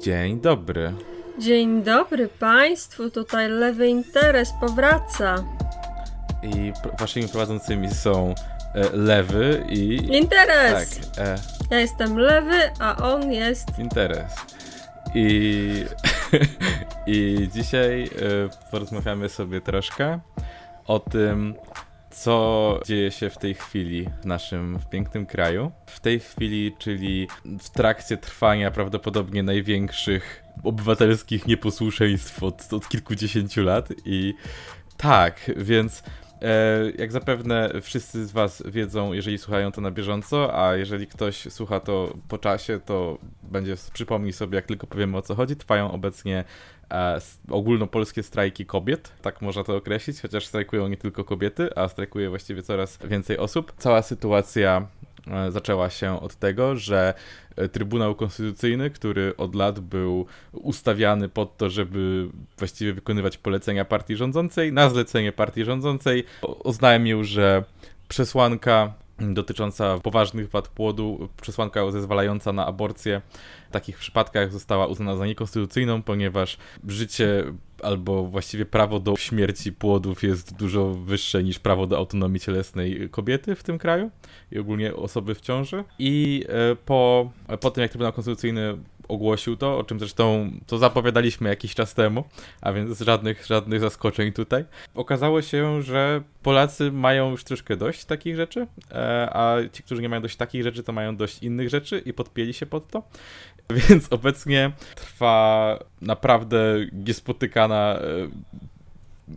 Dzień dobry. Dzień dobry Państwu, tutaj Lewy Interes powraca. I waszymi prowadzącymi są e, Lewy i... Interes! Tak, e, Ja jestem Lewy, a on jest... Interes. I, I dzisiaj e, porozmawiamy sobie troszkę o tym, co dzieje się w tej chwili w naszym w pięknym kraju. W tej chwili, czyli w trakcie trwania prawdopodobnie największych obywatelskich nieposłuszeństw od, od kilkudziesięciu lat. I tak, więc e, jak zapewne wszyscy z Was wiedzą, jeżeli słuchają to na bieżąco, a jeżeli ktoś słucha to po czasie, to będzie przypomni sobie, jak tylko powiemy o co chodzi. Trwają obecnie ogólnopolskie strajki kobiet, tak można to określić, chociaż strajkują nie tylko kobiety, a strajkuje właściwie coraz więcej osób. Cała sytuacja e, zaczęła się od tego, że e, Trybunał Konstytucyjny, który od lat był ustawiany pod to, żeby właściwie wykonywać polecenia partii rządzącej, na zlecenie partii rządzącej oznajmił, że przesłanka dotycząca poważnych wad płodu, przesłanka zezwalająca na aborcję w takich przypadkach została uznana za niekonstytucyjną, ponieważ życie albo właściwie prawo do śmierci płodów jest dużo wyższe niż prawo do autonomii cielesnej kobiety w tym kraju i ogólnie osoby w ciąży. I po, po tym, jak Trybunał Konstytucyjny ogłosił to, o czym zresztą to zapowiadaliśmy jakiś czas temu, a więc żadnych, żadnych zaskoczeń tutaj. Okazało się, że Polacy mają już troszkę dość takich rzeczy, a ci, którzy nie mają dość takich rzeczy, to mają dość innych rzeczy i podpięli się pod to. Więc obecnie trwa naprawdę niespotykana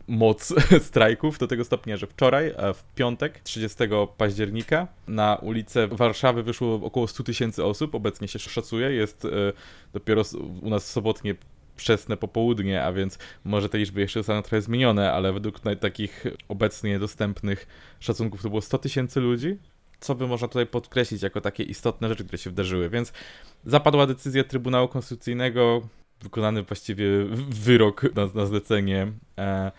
moc strajków do tego stopnia, że wczoraj, w piątek, 30 października, na ulicę Warszawy wyszło około 100 tysięcy osób. Obecnie się szacuje, jest dopiero u nas sobotnie wczesne popołudnie, a więc może te liczby jeszcze zostaną trochę zmienione, ale według takich obecnie dostępnych szacunków to było 100 tysięcy ludzi, co by można tutaj podkreślić jako takie istotne rzeczy, które się wydarzyły. Więc zapadła decyzja Trybunału Konstytucyjnego, wykonany właściwie wyrok na, na zlecenie e,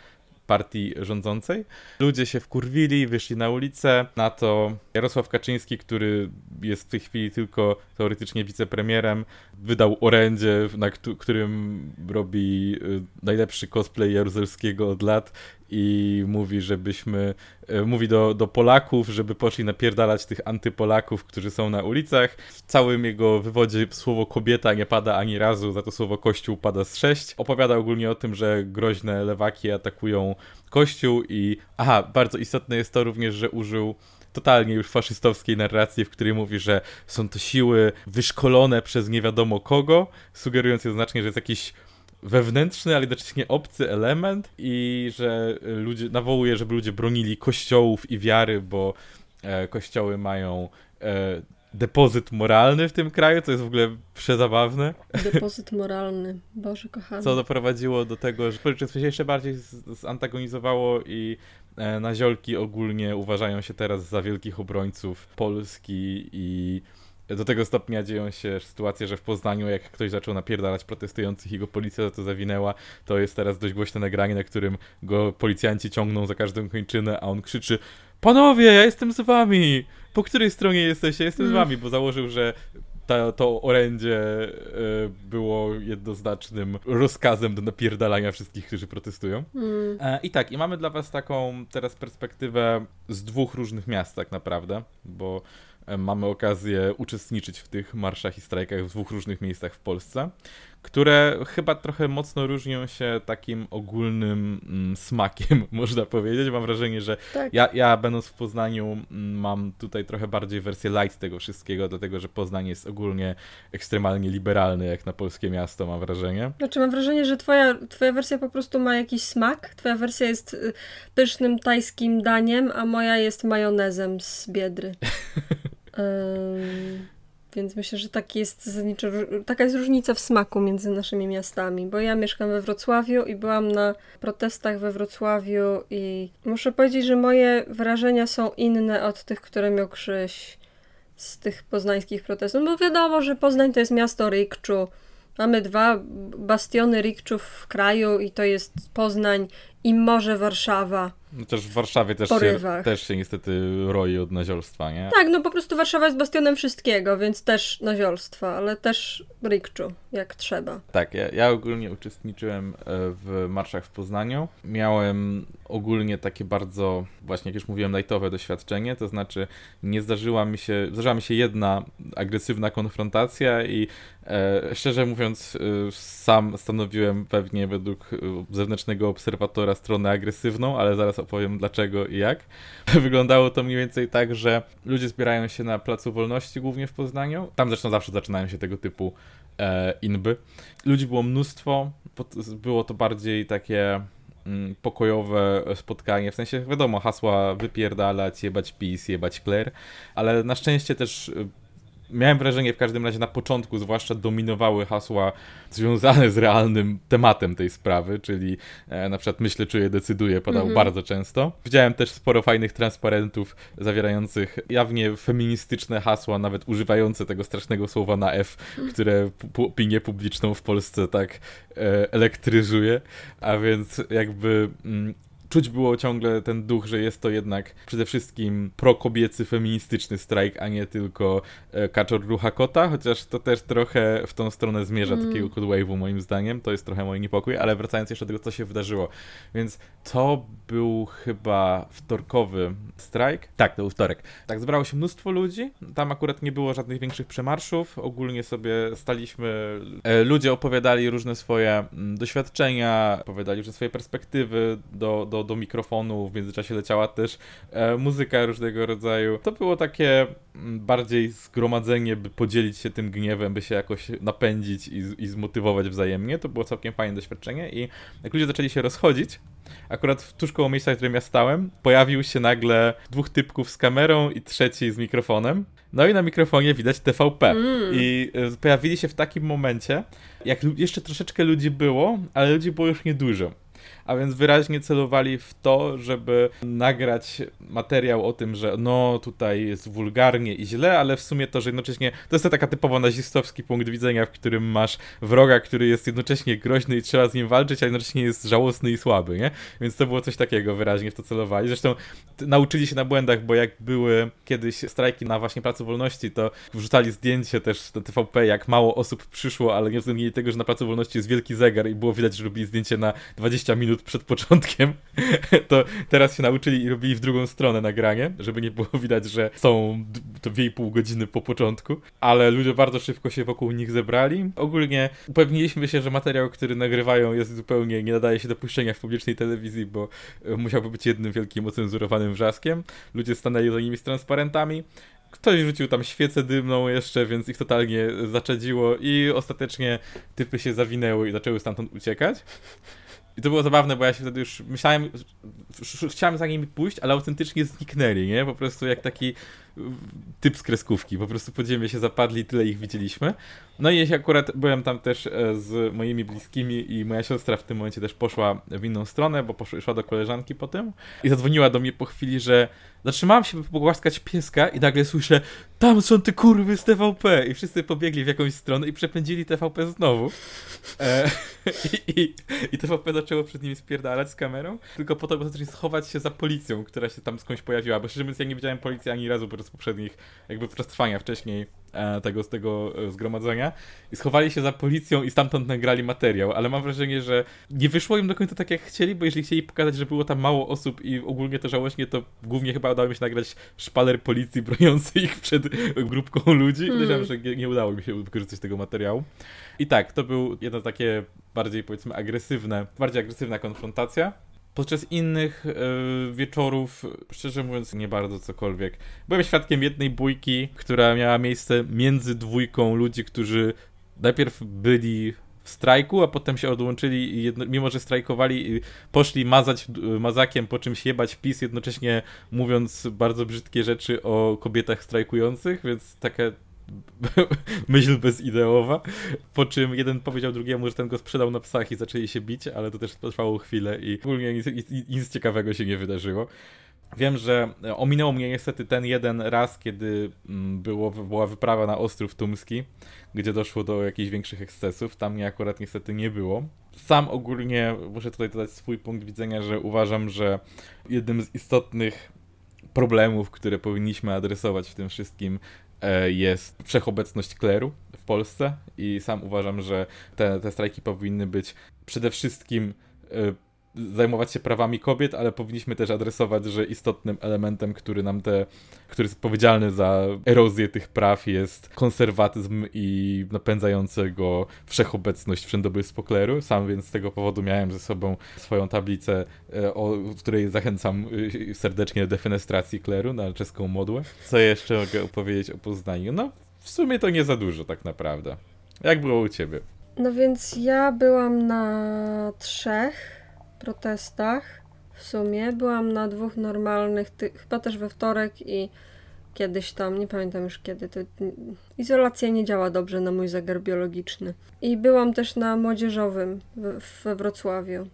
partii rządzącej. Ludzie się wkurwili, wyszli na ulicę. Na to Jarosław Kaczyński, który jest w tej chwili tylko teoretycznie wicepremierem, wydał orędzie, na którym robi najlepszy cosplay Jaruzelskiego od lat i mówi, żebyśmy, mówi do, do Polaków, żeby poszli napierdalać tych antypolaków, którzy są na ulicach. W całym jego wywodzie słowo kobieta nie pada ani razu, za to słowo kościół pada z sześć. Opowiada ogólnie o tym, że groźne lewaki atakują kościół i aha, bardzo istotne jest to również, że użył totalnie już faszystowskiej narracji, w której mówi, że są to siły wyszkolone przez nie wiadomo kogo, sugerując jednoznacznie, że jest jakiś wewnętrzny, ale jednocześnie obcy element i że ludzie, nawołuje, żeby ludzie bronili kościołów i wiary, bo e, kościoły mają e, depozyt moralny w tym kraju, to jest w ogóle przezabawne. Depozyt moralny, Boże kochany. Co doprowadziło do tego, że społeczeństwo się jeszcze bardziej zantagonizowało i e, naziolki ogólnie uważają się teraz za wielkich obrońców Polski i do tego stopnia dzieją się sytuacje, że w Poznaniu, jak ktoś zaczął napierdalać protestujących i go policja za to zawinęła, to jest teraz dość głośne nagranie, na którym go policjanci ciągną za każdą kończynę, a on krzyczy Panowie, ja jestem z wami! Po której stronie jesteście? Jestem z Mm. wami, bo założył, że ta, to orędzie y, było jednoznacznym rozkazem do napierdalania wszystkich, którzy protestują. Mm. E, I tak, i mamy dla was taką teraz perspektywę z dwóch różnych miast tak naprawdę, bo e, mamy okazję uczestniczyć w tych marszach i strajkach w dwóch różnych miejscach w Polsce, które chyba trochę mocno różnią się takim ogólnym mm, smakiem, można powiedzieć. Mam wrażenie, że Tak. ja, ja będąc w Poznaniu mm, mam tutaj trochę bardziej wersję light tego wszystkiego, dlatego że Poznań jest ogólnie ekstremalnie liberalny jak na polskie miasto, mam wrażenie. Znaczy mam wrażenie, że twoja, twoja wersja po prostu ma jakiś smak. Twoja wersja jest y, pysznym tajskim daniem, a moja jest majonezem z Biedry. Ym, więc myślę, że taki jest zasadniczo, taka jest różnica w smaku między naszymi miastami, bo ja mieszkam we Wrocławiu i byłam na protestach we Wrocławiu i muszę powiedzieć, że moje wrażenia są inne od tych, które miał Krzyś z tych poznańskich protestów, bo wiadomo, że Poznań to jest miasto rikczu. Mamy dwa bastiony rikczów w kraju i to jest Poznań i może Warszawa. No też w Warszawie też się, też się niestety roi od naziolstwa, nie? Tak, no po prostu Warszawa jest bastionem wszystkiego, więc też naziolstwa, ale też rikczu, jak trzeba. Tak, ja, ja ogólnie uczestniczyłem e, w marszach w Poznaniu. Miałem ogólnie takie bardzo, właśnie jak już mówiłem, lightowe doświadczenie, to znaczy nie zdarzyła mi się, zdarzyła mi się jedna agresywna konfrontacja i e, szczerze mówiąc e, sam stanowiłem pewnie według e, zewnętrznego obserwatora stronę agresywną, ale zaraz opowiem dlaczego i jak. Wyglądało to mniej więcej tak, że ludzie zbierają się na Placu Wolności, głównie w Poznaniu. Tam zresztą zawsze zaczynają się tego typu e, inby. Ludzi było mnóstwo, było to bardziej takie mm, pokojowe spotkanie, w sensie wiadomo, hasła wypierdalać, jebać PiS, jebać Claire, ale na szczęście też miałem wrażenie w każdym razie na początku zwłaszcza dominowały hasła związane z realnym tematem tej sprawy, czyli e, na przykład myślę, czuję, decyduję padał mm -hmm. bardzo często. Widziałem też sporo fajnych transparentów zawierających jawnie feministyczne hasła, nawet używające tego strasznego słowa na F, które opinię publiczną w Polsce tak e, elektryzuje, a więc jakby mm, czuć było ciągle ten duch, że jest to jednak przede wszystkim prokobiecy, feministyczny strajk, a nie tylko e, kaczor rucha kota, chociaż to też trochę w tą stronę zmierza mm. takiego code wave'u moim zdaniem, to jest trochę mój niepokój, ale wracając jeszcze do tego, co się wydarzyło. Więc to był chyba wtorkowy strajk. Tak, to był wtorek. Tak, zebrało się mnóstwo ludzi, tam akurat nie było żadnych większych przemarszów, ogólnie sobie staliśmy, e, ludzie opowiadali różne swoje mm, doświadczenia, opowiadali różne swoje perspektywy do, do do, mikrofonu, w międzyczasie leciała też e, muzyka różnego rodzaju. To było takie mm, bardziej zgromadzenie, by podzielić się tym gniewem, by się jakoś napędzić i, i zmotywować wzajemnie. To było całkiem fajne doświadczenie i jak ludzie zaczęli się rozchodzić, akurat tuż koło miejsca, w którym ja stałem, pojawił się nagle dwóch typków z kamerą i trzeci z mikrofonem. No i na mikrofonie widać TVP. Mm. I e, pojawili się w takim momencie, jak jeszcze troszeczkę ludzi było, ale ludzi było już niedużo a więc wyraźnie celowali w to, żeby nagrać materiał o tym, że no tutaj jest wulgarnie i źle, ale w sumie to, że jednocześnie to jest to taka typowo nazistowski punkt widzenia, w którym masz wroga, który jest jednocześnie groźny i trzeba z nim walczyć, a jednocześnie jest żałosny i słaby, nie? Więc to było coś takiego, wyraźnie w to celowali. Zresztą nauczyli się na błędach, bo jak były kiedyś strajki na właśnie Placu Wolności, to wrzucali zdjęcie też na TVP, jak mało osób przyszło, ale nie uwzględnili tego, że na Placu Wolności jest wielki zegar i było widać, że robili zdjęcie na 20 minut minut przed początkiem, to teraz się nauczyli i robili w drugą stronę nagranie, żeby nie było widać, że są to 2,5 godziny po początku, ale ludzie bardzo szybko się wokół nich zebrali. Ogólnie upewniliśmy się, że materiał, który nagrywają jest zupełnie, nie nadaje się do puszczenia w publicznej telewizji, bo e, musiałby być jednym wielkim ocenzurowanym wrzaskiem. Ludzie stanęli za nimi z transparentami, Ktoś rzucił tam świecę dymną jeszcze, więc ich totalnie zaczedziło i ostatecznie typy się zawinęły i zaczęły stamtąd uciekać. I to było zabawne, bo ja się wtedy już myślałem, chciałem za nimi pójść, ale autentycznie zniknęli, nie? Po prostu jak taki typ z kreskówki. Po prostu po ziemię się zapadli, tyle ich widzieliśmy. No i jeśli akurat byłem tam też e, z moimi bliskimi i moja siostra w tym momencie też poszła w inną stronę, bo poszła, szła do koleżanki potem i zadzwoniła do mnie po chwili, że zatrzymałam się, by pogłaskać pieska i nagle słyszę tam są te kurwy z TVP i wszyscy pobiegli w jakąś stronę i przepędzili TVP znowu. E, i, i, I TVP zaczęło przed nimi spierdalać z kamerą, tylko po to, by zaczęli schować się za policją, która się tam skądś pojawiła, bo szczerze mówiąc ja nie widziałem policji ani razu, po z poprzednich jakby trwania wcześniej e, tego, z tego e, zgromadzenia i schowali się za policją i stamtąd nagrali materiał, ale mam wrażenie, że nie wyszło im do końca tak jak chcieli, bo jeżeli chcieli pokazać, że było tam mało osób i ogólnie to żałośnie, to głównie chyba udało mi się nagrać szpaler policji broniący ich przed grupką ludzi. Hmm. Podejrzewam, że nie, nie udało mi się wykorzystać tego materiału. I tak, to był jedno takie bardziej powiedzmy agresywne, bardziej agresywna konfrontacja. Podczas innych y, wieczorów, szczerze mówiąc, nie bardzo cokolwiek. Byłem świadkiem jednej bójki, która miała miejsce między dwójką ludzi, którzy najpierw byli w strajku, a potem się odłączyli jedno, mimo, że strajkowali, poszli mazać mazakiem, po czymś jebać PiS, jednocześnie mówiąc bardzo brzydkie rzeczy o kobietach strajkujących, więc takie myśl bezideowa, po czym jeden powiedział drugiemu, że ten go sprzedał na psach i zaczęli się bić, ale to też trwało chwilę i ogólnie nic, nic ciekawego się nie wydarzyło. Wiem, że ominął mnie niestety ten jeden raz, kiedy mm, było, była wyprawa na Ostrów Tumski, gdzie doszło do jakichś większych ekscesów. Tam mnie akurat niestety nie było. Sam ogólnie muszę tutaj dodać swój punkt widzenia, że uważam, że jednym z istotnych problemów, które powinniśmy adresować w tym wszystkim, e, jest wszechobecność kleru w Polsce i sam uważam, że te, te strajki powinny być przede wszystkim e, zajmować się prawami kobiet, ale powinniśmy też adresować, że istotnym elementem, który nam te, który jest odpowiedzialny za erozję tych praw jest konserwatyzm i napędzający go wszechobecność wszędobylstwo kleru. Sam więc z tego powodu miałem ze sobą swoją tablicę, e, o której zachęcam e, serdecznie do defenestracji kleru na czeską modłę. Co jeszcze mogę opowiedzieć o Poznaniu? No, w sumie to nie za dużo tak naprawdę. Jak było u ciebie? No więc ja byłam na trzech protestach w sumie. Byłam na dwóch normalnych, ty, chyba też we wtorek i kiedyś tam, nie pamiętam już kiedy. To, izolacja nie działa dobrze na mój zegar biologiczny. I byłam też na młodzieżowym w, we Wrocławiu.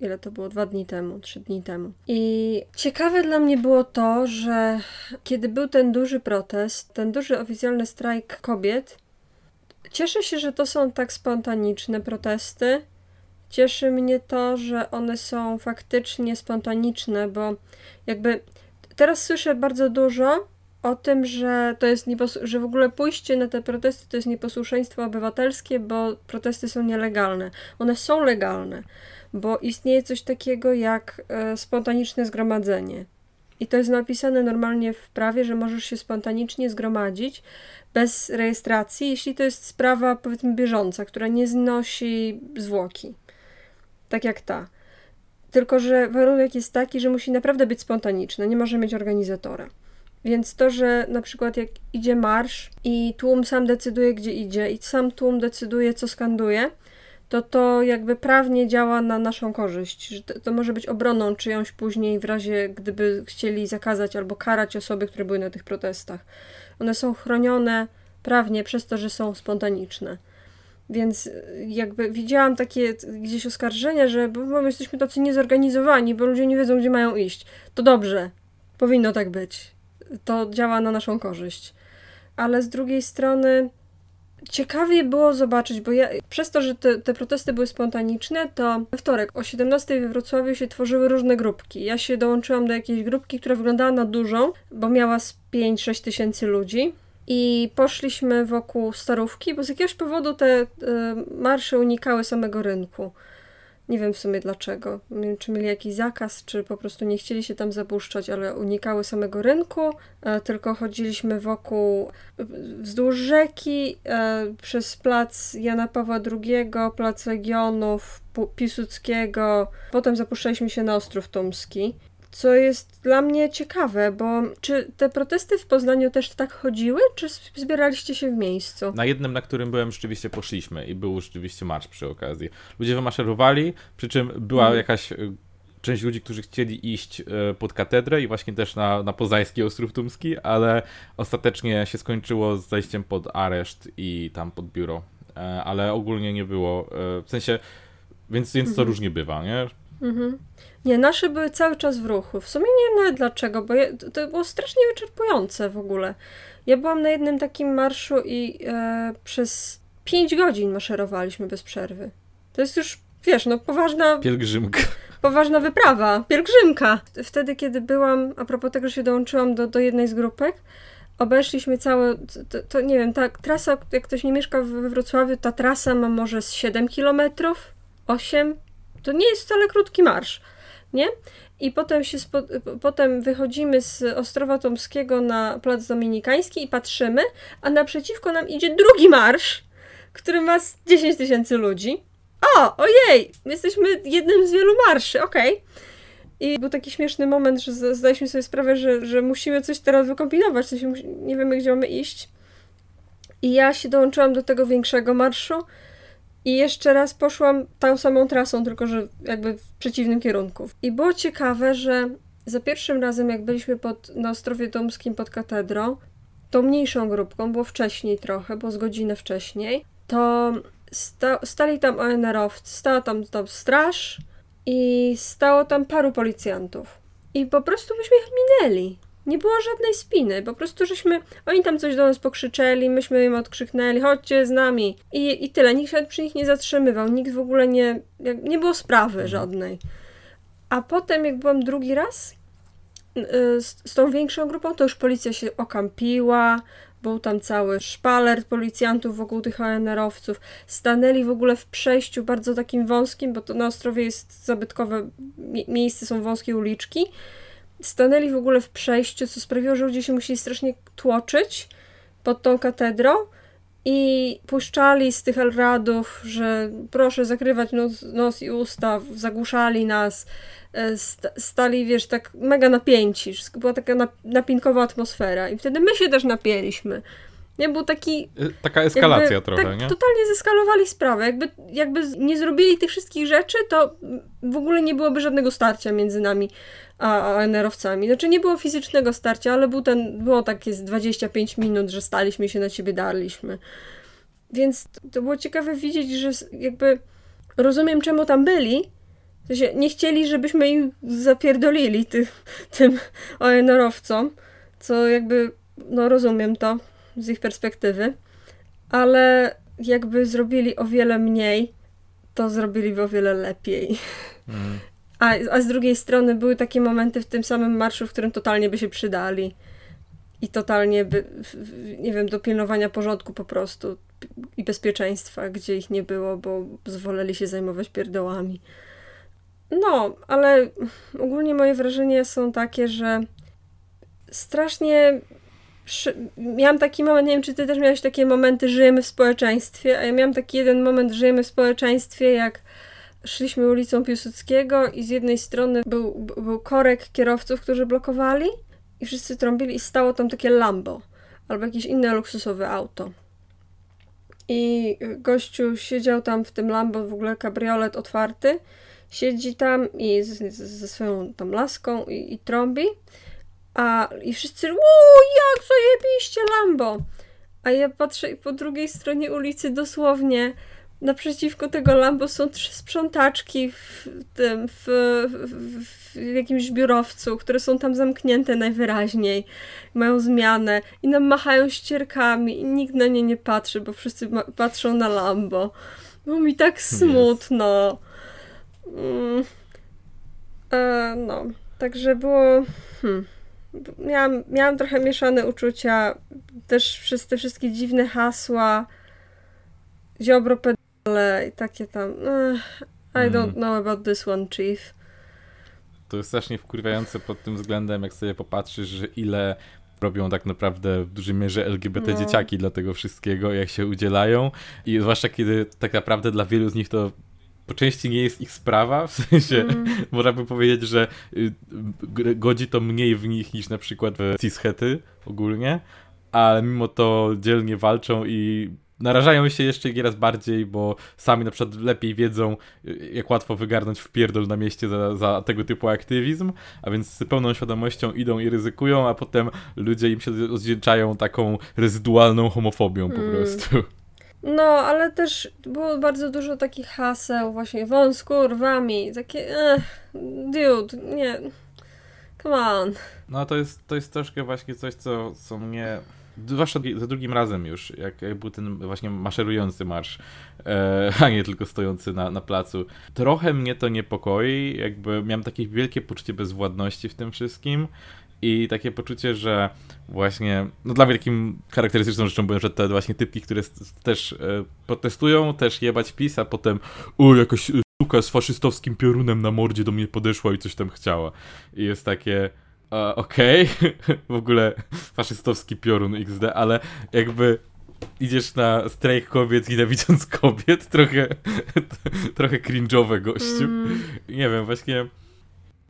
Ile to było? Dwa dni temu, trzy dni temu. I ciekawe dla mnie było to, że kiedy był ten duży protest, ten duży oficjalny strajk kobiet, cieszę się, że to są tak spontaniczne protesty, Cieszy mnie to, że one są faktycznie spontaniczne, bo jakby teraz słyszę bardzo dużo o tym, że to jest że w ogóle pójście na te protesty to jest nieposłuszeństwo obywatelskie, bo protesty są nielegalne. One są legalne, bo istnieje coś takiego jak e, spontaniczne zgromadzenie. I to jest napisane normalnie w prawie, że możesz się spontanicznie zgromadzić bez rejestracji, jeśli to jest sprawa powiedzmy bieżąca, która nie znosi zwłoki tak jak ta. Tylko, że warunek jest taki, że musi naprawdę być spontaniczne, nie może mieć organizatora. Więc to, że na przykład jak idzie marsz i tłum sam decyduje, gdzie idzie, i sam tłum decyduje, co skanduje, to to jakby prawnie działa na naszą korzyść. Że to, to, może być obroną czyjąś później w razie, gdyby chcieli zakazać albo karać osoby, które były na tych protestach. One są chronione prawnie przez to, że są spontaniczne. Więc y, jakby widziałam takie gdzieś oskarżenia, że bo my jesteśmy tacy niezorganizowani, bo ludzie nie wiedzą, gdzie mają iść. To dobrze, powinno tak być. To działa na naszą korzyść. Ale z drugiej strony ciekawie było zobaczyć, bo ja, przez to, że te, te protesty były spontaniczne, to we wtorek o 17 we Wrocławiu się tworzyły różne grupki. Ja się dołączyłam do jakiejś grupki, która wyglądała na dużą, bo miała z 5-6 tysięcy ludzi i poszliśmy wokół starówki, bo z jakiegoś powodu te y, marsze unikały samego rynku. Nie wiem w sumie dlaczego. Nie wiem, czy mieli jakiś zakaz, czy po prostu nie chcieli się tam zapuszczać, ale unikały samego rynku. E, tylko chodziliśmy wokół, wzdłuż rzeki, e, przez plac Jana Pawła II, plac Legionów, Piłsudskiego. Potem zapuszczaliśmy się na Ostrów Tumski co jest dla mnie ciekawe, bo czy te protesty w Poznaniu też tak chodziły, czy zbieraliście się w miejscu? Na jednym, na którym byłem, rzeczywiście poszliśmy i był rzeczywiście marsz przy okazji. Ludzie wymaszerowali, przy czym była hmm. jakaś y, część ludzi, którzy chcieli iść y, pod katedrę i właśnie też na, na Poznański Ostrów Tumski, ale ostatecznie się skończyło z zajściem pod areszt i tam pod biuro. E, ale ogólnie nie było, e, w sensie, więc, więc to mhm. różnie bywa, nie? Mhm. Nie, nasze były cały czas w ruchu. W sumie nie wiem nawet dlaczego, bo je, to, to, było strasznie wyczerpujące w ogóle. Ja byłam na jednym takim marszu i e, przez 5 godzin maszerowaliśmy bez przerwy. To jest już, wiesz, no poważna... Pielgrzymka. Poważna wyprawa. Pielgrzymka. Wtedy, kiedy byłam, a propos tego, że się dołączyłam do, do jednej z grupek, obeszliśmy całe, to, to, nie wiem, ta trasa, jak ktoś nie mieszka we Wrocławiu, ta trasa ma może z 7 kilometrów, 8, to nie jest wcale krótki marsz, nie? I potem, się spo, potem wychodzimy z Ostrowa Tomskiego na Plac Dominikański i patrzymy, a naprzeciwko nam idzie drugi marsz, który ma 10 tysięcy ludzi. O, ojej, jesteśmy jednym z wielu marszy, okej. Okay. I był taki śmieszny moment, że zdaliśmy sobie sprawę, że, że musimy coś teraz wykombinować, nie wiemy, gdzie mamy iść. I ja się dołączyłam do tego większego marszu, i jeszcze raz poszłam tą samą trasą, tylko że jakby w przeciwnym kierunku. I było ciekawe, że za pierwszym razem, jak byliśmy pod, na Ostrowie Domskim pod katedrą, tą mniejszą grupką, było wcześniej trochę, bo z godzinę wcześniej, to sta, stali tam ONR-owcy, stała tam, tam straż i stało tam paru policjantów. i po prostu byśmy ich minęli. Nie było żadnej spiny, po prostu żeśmy, oni tam coś do nas pokrzyczeli, myśmy im odkrzyknęli, chodźcie z nami. I, i tyle, nikt się przy nich nie zatrzymywał, nikt w ogóle nie, nie było sprawy żadnej. A potem, jak byłam drugi raz y, z, z tą większą grupą, to już policja się okampiła, był tam cały szpaler policjantów wokół tych ONR-owców. Stanęli w ogóle w przejściu bardzo takim wąskim, bo to na Ostrowie jest zabytkowe miejsce, są wąskie uliczki. Stanęli w ogóle w przejściu, co sprawiło, że ludzie się musieli strasznie tłoczyć pod tą katedrą i puszczali z tych elradów, że proszę zakrywać nos, nos i usta, zagłuszali nas, e, stali, wiesz, tak mega napięci, była taka napinkowa atmosfera i wtedy my się też napięliśmy. Nie był taki. Y, taka eskalacja jakby, trochę, tak, nie? Totalnie zeskalowali sprawę. Jakby, jakby nie zrobili tych wszystkich rzeczy, to w ogóle nie byłoby żadnego starcia między nami a, a NR-owcami. Znaczy nie było fizycznego starcia, ale był ten, było takie z 25 minut, że staliśmy się na ciebie darliśmy. Więc to było ciekawe widzieć, że jakby rozumiem czemu tam byli, nie chcieli, żebyśmy im zapierdolili ty, tym ONR-owcom, co jakby, no rozumiem to z ich perspektywy, ale jakby zrobili o wiele mniej, to zrobiliby o wiele lepiej. Mm. A, a z drugiej strony były takie momenty w tym samym marszu, w którym totalnie by się przydali. I totalnie by, nie wiem, do pilnowania porządku po prostu i bezpieczeństwa, gdzie ich nie było, bo zwoleli się zajmować pierdołami. No, ale ogólnie moje wrażenia są takie, że strasznie miałam taki moment, nie wiem, czy ty też miałeś takie momenty, żyjemy w społeczeństwie, a ja miałam taki jeden moment, żyjemy w społeczeństwie, jak szliśmy ulicą Piłsudskiego i z jednej strony był, był korek kierowców, którzy blokowali i wszyscy trąbili i stało tam takie Lambo albo jakieś inne luksusowe auto. I gościu siedział tam w tym Lambo, w ogóle kabriolet otwarty, siedzi tam i ze swoją tam laską i, i trąbi, a i wszyscy, uuu, jak zajebiście Lambo! A ja patrzę i po drugiej stronie ulicy dosłownie naprzeciwko tego Lambo są trzy sprzątaczki w tym, w, w, w, jakimś biurowcu, które są tam zamknięte najwyraźniej, mają zmianę i nam machają ścierkami i nikt na nie nie patrzy, bo wszyscy patrzą na Lambo. Było mi tak smutno. Mm. E, no, także było... Hmm. Miałam, miałam trochę mieszane uczucia, też przez te wszystkie dziwne hasła, Ziobro ale i takie tam. I don't mm. know about this one, chief. To jest strasznie wkurwiające pod tym względem, jak sobie popatrzysz, że ile robią tak naprawdę w dużej mierze LGBT no. dzieciaki dla tego wszystkiego, jak się udzielają i zwłaszcza kiedy tak naprawdę dla wielu z nich to po części nie jest ich sprawa, w sensie mm. można by powiedzieć, że y, godzi to mniej w nich niż na przykład w cishety ogólnie, ale mimo to dzielnie walczą i narażają się jeszcze nieraz bardziej, bo sami na przykład lepiej wiedzą, jak łatwo wygarnąć w pierdol na mieście za, za tego typu aktywizm, a więc z pełną świadomością idą i ryzykują, a potem ludzie im się odwdzięczają taką rezydualną homofobią po mm. prostu. No, ale też było bardzo dużo takich haseł, właśnie wąs z kurwami, takie, ech, dude, nie, come on. No, to jest, to jest troszkę właśnie coś, co, co mnie zwłaszcza za drugim razem już, jak, był ten właśnie maszerujący marsz, e, a nie tylko stojący na, na placu. Trochę mnie to niepokoi, jakby miałem takie wielkie poczucie bezwładności w tym wszystkim i takie poczucie, że właśnie, no dla mnie takim charakterystyczną rzeczą były, że te właśnie typki, które też e, protestują, też jebać PiS, a potem o, jakaś suka z faszystowskim piorunem na mordzie do mnie podeszła i coś tam chciała. I jest takie okej, okay. w ogóle faszystowski piorun XD, ale jakby idziesz na strajk kobiet nienawidząc kobiet, trochę trochę cringe'owe gościu. Mm. Nie wiem, właśnie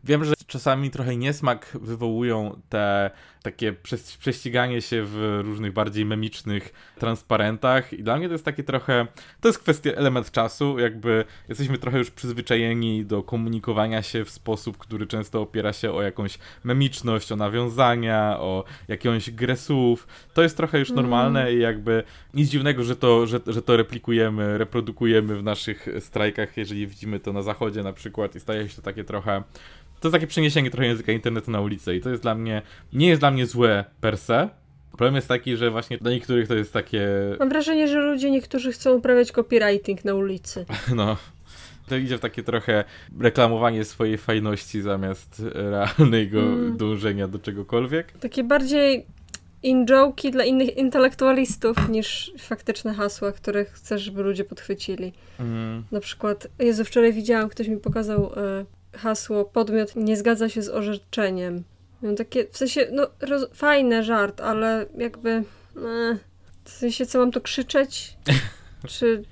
Wiem, że czasami trochę niesmak wywołują te takie prześciganie się w różnych bardziej memicznych transparentach i dla mnie to jest takie trochę, to jest kwestia, element czasu, jakby jesteśmy trochę już przyzwyczajeni do komunikowania się w sposób, który często opiera się o jakąś memiczność, o nawiązania, o jakąś grę słów. To jest trochę już normalne mm. i jakby nic dziwnego, że to, że, że to replikujemy, reprodukujemy w naszych strajkach, jeżeli widzimy to na zachodzie na przykład i staje się to takie trochę to jest takie przeniesienie trochę języka internetu na ulicę i to jest dla mnie, nie jest dla mnie złe per se. Problem jest taki, że właśnie dla niektórych to jest takie, Mam wrażenie, że ludzie niektórzy chcą uprawiać copywriting na ulicy. no, to idzie w takie trochę reklamowanie swojej fajności zamiast realnego Mm. dążenia do czegokolwiek. Takie bardziej in-joke'i dla innych intelektualistów niż faktyczne hasła, które chcesz, żeby ludzie podchwycili. Mm. Na przykład, Jezu, wczoraj widziałam, ktoś mi pokazał e, hasło podmiot nie zgadza się z orzeczeniem. Takie, w sensie, no roz, fajny żart, ale jakby e, w sensie, co mam to krzyczeć? Czy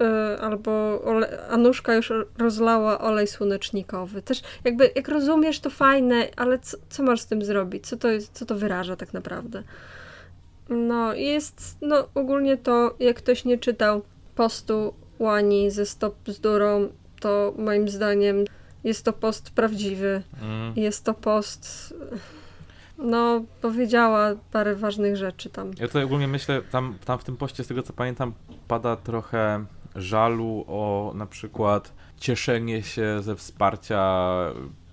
e, albo ole, Anuszka już rozlała olej słonecznikowy. Też jakby, jak rozumiesz, to fajne, ale co, co masz z tym zrobić? Co to, co to wyraża tak naprawdę? No, jest, no ogólnie to, jak ktoś nie czytał postu Łani ze Stop Bzdurą, to moim zdaniem jest to post prawdziwy. Mm. Jest to post, no, powiedziała parę ważnych rzeczy tam. Ja tutaj ogólnie myślę, tam, tam w tym poście, z tego co pamiętam, pada trochę żalu o na przykład cieszenie się ze wsparcia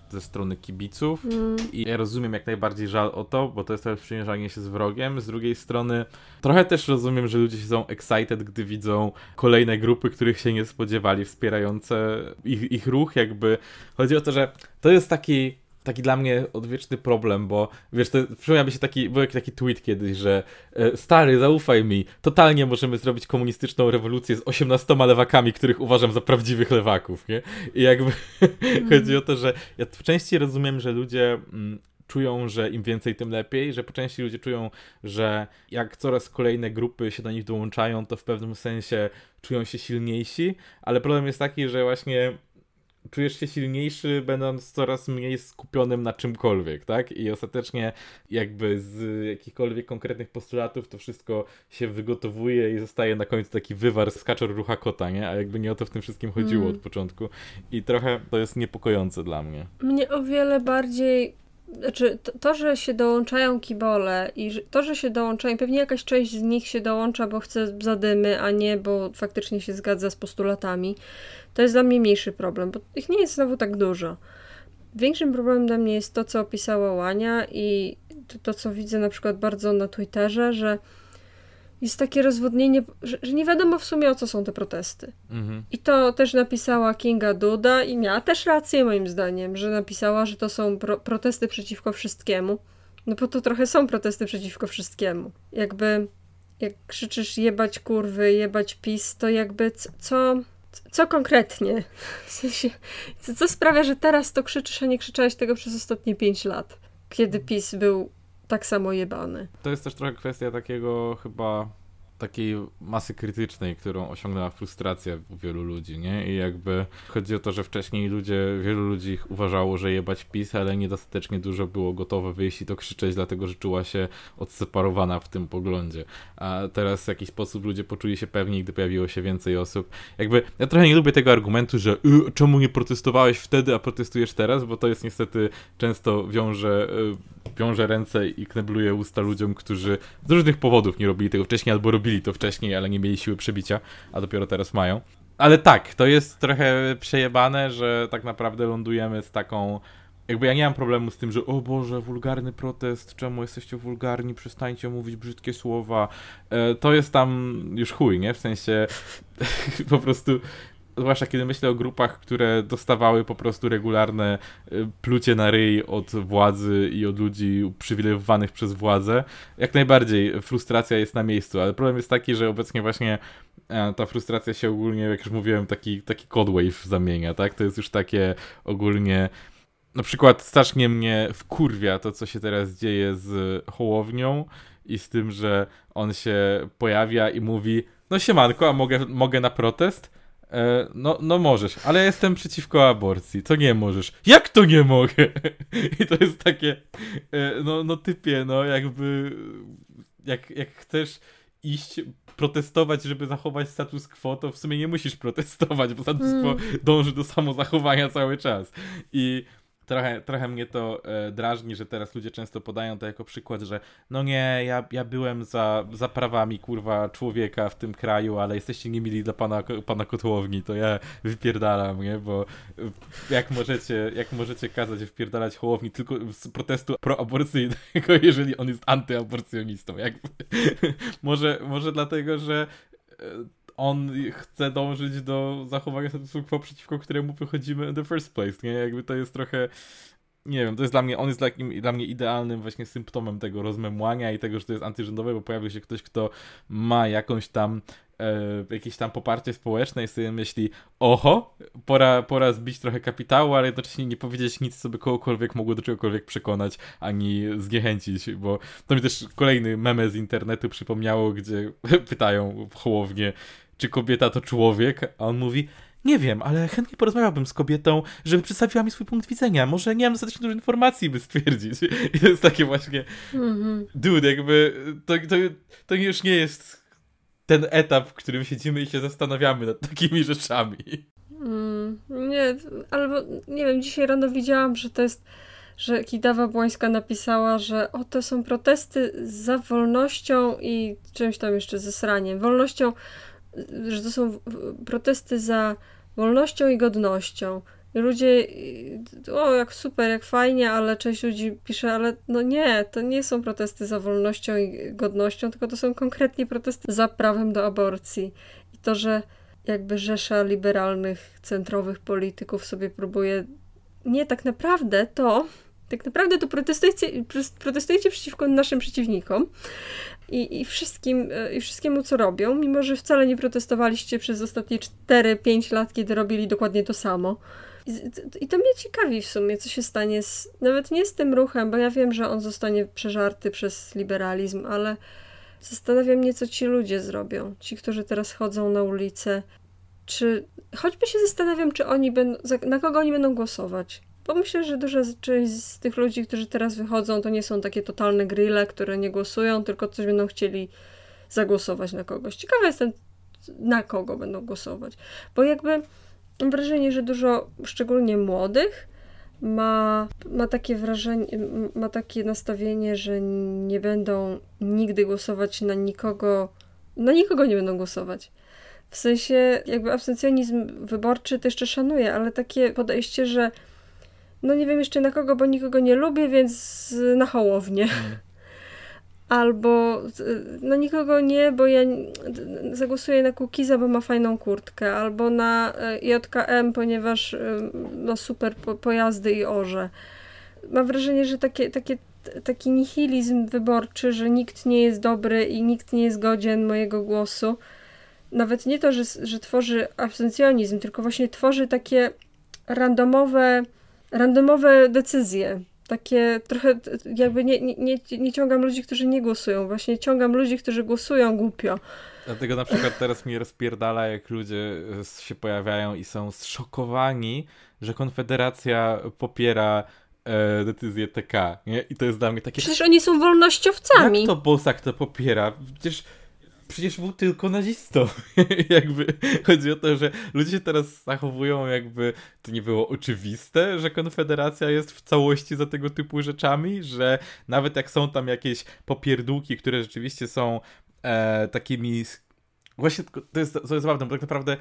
ze strony kibiców. Mm, I ja rozumiem jak najbardziej żal o to, bo to jest też przymierzanie się z wrogiem. Z drugiej strony, trochę też rozumiem, że ludzie są excited, gdy widzą kolejne grupy, których się nie spodziewali, wspierające ich, ich ruch. Jakby chodzi o to, że to jest taki. Taki dla mnie odwieczny problem, bo wiesz, to przypomniał mi się taki, był taki tweet kiedyś, że e, stary, zaufaj mi, totalnie możemy zrobić komunistyczną rewolucję z 18 lewakami, których uważam za prawdziwych lewaków, nie? I jakby chodzi o to, że ja po części rozumiem, że ludzie mm, czują, że im więcej, tym lepiej, że po części ludzie czują, że jak coraz kolejne grupy się do nich dołączają, to w pewnym sensie czują się silniejsi, ale problem jest taki, że właśnie czujesz się silniejszy, będąc coraz mniej skupionym na czymkolwiek, tak? I ostatecznie jakby z jakichkolwiek konkretnych postulatów to wszystko się wygotowuje i zostaje na końcu taki wywar z kaczor rucha kota, nie? A jakby nie o to w tym wszystkim chodziło Mm. od początku. I trochę to jest niepokojące dla mnie. Mnie o wiele bardziej. Znaczy, to, że się dołączają kibole i to, że się dołączają, pewnie jakaś część z nich się dołącza, bo chce zadymy, a nie, bo faktycznie się zgadza z postulatami, to jest dla mnie mniejszy problem, bo ich nie jest znowu tak dużo. Większym problemem dla mnie jest to, co opisała Łania i to, to co widzę na przykład bardzo na Twitterze, że jest takie rozwodnienie, że, że nie wiadomo w sumie o co są te protesty. Mhm. I to też napisała Kinga Duda i miała też rację moim zdaniem, że napisała, że to są pro protesty przeciwko wszystkiemu. No bo to trochę są protesty przeciwko wszystkiemu. Jakby jak krzyczysz jebać kurwy, jebać PiS, to jakby co, co konkretnie? W sensie, co, co sprawia, że teraz to krzyczysz, a nie krzyczałeś tego przez ostatnie 5 lat, kiedy PiS był tak samo jebany. To jest też trochę kwestia takiego chyba takiej masy krytycznej, którą osiągnęła frustracja u wielu ludzi, nie? I jakby chodzi o to, że wcześniej ludzie, wielu ludzi uważało, że jebać PiS, ale niedostatecznie dużo było gotowe wyjść i to krzyczeć, dlatego że czuła się odseparowana w tym poglądzie. A teraz w jakiś sposób ludzie poczuli się pewni, gdy pojawiło się więcej osób. Jakby ja trochę nie lubię tego argumentu, że y, czemu nie protestowałeś wtedy, a protestujesz teraz, bo to jest niestety często wiąże, y, wiąże ręce i knebluje usta ludziom, którzy z różnych powodów nie robili tego wcześniej, albo robili to wcześniej, ale nie mieli siły przebicia, a dopiero teraz mają. Ale tak, to jest trochę przejebane, że tak naprawdę lądujemy z taką. Jakby ja nie mam problemu z tym, że o Boże, wulgarny protest, czemu jesteście wulgarni, przestańcie mówić brzydkie słowa. E, to jest tam już chuj, nie? W sensie po prostu. Zwłaszcza kiedy myślę o grupach, które dostawały po prostu regularne y, plucie na ryj od władzy i od ludzi uprzywilejowanych przez władzę, jak najbardziej frustracja jest na miejscu, ale problem jest taki, że obecnie właśnie e, ta frustracja się ogólnie, jak już mówiłem, taki, taki codewave zamienia, tak? To jest już takie ogólnie na przykład strasznie mnie wkurwia to, co się teraz dzieje z Hołownią i z tym, że on się pojawia i mówi no siemanko, a mogę, mogę na protest? E, no, no możesz, ale ja jestem przeciwko aborcji. To nie możesz. Jak to nie mogę? I to jest takie, e, no, no typie, no jakby, jak, jak chcesz iść protestować, żeby zachować status quo, to w sumie nie musisz protestować, bo status quo dąży do samozachowania cały czas. I trochę, trochę mnie to e, drażni, że teraz ludzie często podają to jako przykład, że no nie, ja, ja byłem za, za prawami, kurwa, człowieka w tym kraju, ale jesteście niemili dla pana, pana kotłowni, to ja wypierdalam, nie, bo e, jak możecie, jak możecie kazać wpierdalać Hołowni tylko z protestu proaborcyjnego, jeżeli on jest antyaborcjonistą, jakby. może, może dlatego, że e, on chce dążyć do zachowania statusu quo, przeciwko któremu wychodzimy in the first place, nie? Jakby to jest trochę nie wiem, to jest dla mnie, on jest takim, dla mnie idealnym właśnie symptomem tego rozmemłania i tego, że to jest antyrządowe, bo pojawił się ktoś, kto ma jakąś tam e, jakieś tam poparcie społeczne i sobie myśli, oho, pora, pora zbić trochę kapitału, ale jednocześnie nie powiedzieć nic, co by kogokolwiek mogło do czegokolwiek przekonać, ani zniechęcić, bo to mi też kolejny meme z internetu przypomniało, gdzie pytają w czy kobieta to człowiek, a on mówi, nie wiem, ale chętnie porozmawiałbym z kobietą, żeby przedstawiła mi swój punkt widzenia. Może nie mam dostatecznie dużo informacji, by stwierdzić. I to jest takie właśnie. Mm-hmm. Dude, jakby to, to, to już nie jest ten etap, w którym siedzimy i się zastanawiamy nad takimi rzeczami. Mm, nie, albo nie wiem, dzisiaj rano widziałam, że to jest, że Kidawa Błońska napisała, że o, to są protesty za wolnością i czymś tam jeszcze ze sraniem. Wolnością, że to są protesty za wolnością i godnością. I ludzie, o jak super, jak fajnie, ale część ludzi pisze, ale no nie, to nie są protesty za wolnością i godnością, tylko to są konkretnie protesty za prawem do aborcji. I to, że jakby rzesza liberalnych, centrowych polityków sobie próbuje nie tak naprawdę to, tak naprawdę to protestujecie, protestujecie przeciwko naszym przeciwnikom, i, i, wszystkim, e, i wszystkiemu, co robią, mimo że wcale nie protestowaliście przez ostatnie 4-5 lat, kiedy robili dokładnie to samo. I, I, to mnie ciekawi w sumie, co się stanie z, nawet nie z tym ruchem, bo ja wiem, że on zostanie przeżarty przez liberalizm, ale zastanawiam mnie, co ci ludzie zrobią. Ci, którzy teraz chodzą na ulicę. Czy choćby się zastanawiam, czy oni będą, na kogo oni będą głosować. Bo myślę, że duża część z tych ludzi, którzy teraz wychodzą, to nie są takie totalne grille, które nie głosują, tylko coś będą chcieli zagłosować na kogoś. Ciekawa jestem, na kogo będą głosować. Bo jakby mam wrażenie, że dużo, szczególnie młodych, ma, ma takie wrażenie, ma takie nastawienie, że nie będą nigdy głosować na nikogo, na nikogo nie będą głosować. W sensie, jakby absencjonizm wyborczy to jeszcze szanuję, ale takie podejście, że no nie wiem jeszcze na kogo, bo nikogo nie lubię, więc na Hołownię. Mm. Albo no nikogo nie, bo ja zagłosuję na Kukiza, bo ma fajną kurtkę. Albo na e, JKM, ponieważ e, ma super pojazdy i orze. Mam wrażenie, że takie, takie, taki nihilizm wyborczy, że nikt nie jest dobry i nikt nie jest godzien mojego głosu. Nawet nie to, że, że tworzy absencjonizm, tylko właśnie tworzy takie randomowe randomowe decyzje. Takie trochę jakby nie, nie, nie, ciągam ludzi, którzy nie głosują. Właśnie ciągam ludzi, którzy głosują głupio. Dlatego na przykład teraz mnie rozpierdala, jak ludzie się pojawiają i są zszokowani, że Konfederacja popiera e, decyzję TK, nie? I to jest dla mnie takie... Przecież oni są wolnościowcami. Jak to Bosak to popiera? Przecież przecież był tylko nazistą. jakby chodzi o to, że ludzie się teraz zachowują jakby to nie było oczywiste, że Konfederacja jest w całości za tego typu rzeczami, że nawet jak są tam jakieś popierdółki, które rzeczywiście są e, takimi właśnie to jest, to jest ważne, bo tak naprawdę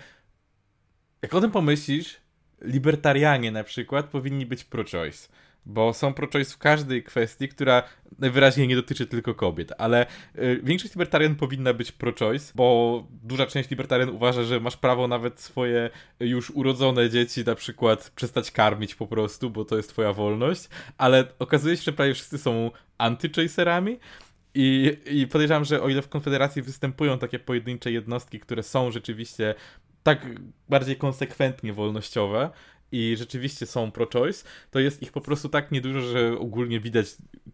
jak o tym pomyślisz, libertarianie na przykład powinni być pro-choice bo są pro-choice w każdej kwestii, która najwyraźniej nie dotyczy tylko kobiet, ale y, większość libertarian powinna być pro-choice, bo duża część libertarian uważa, że masz prawo nawet swoje już urodzone dzieci na przykład przestać karmić po prostu, bo to jest twoja wolność, ale okazuje się, że prawie wszyscy są anty-chaserami, i, I podejrzewam, że o ile w Konfederacji występują takie pojedyncze jednostki, które są rzeczywiście tak bardziej konsekwentnie wolnościowe, i rzeczywiście są pro-choice, to jest ich po prostu tak niedużo, że ogólnie widać,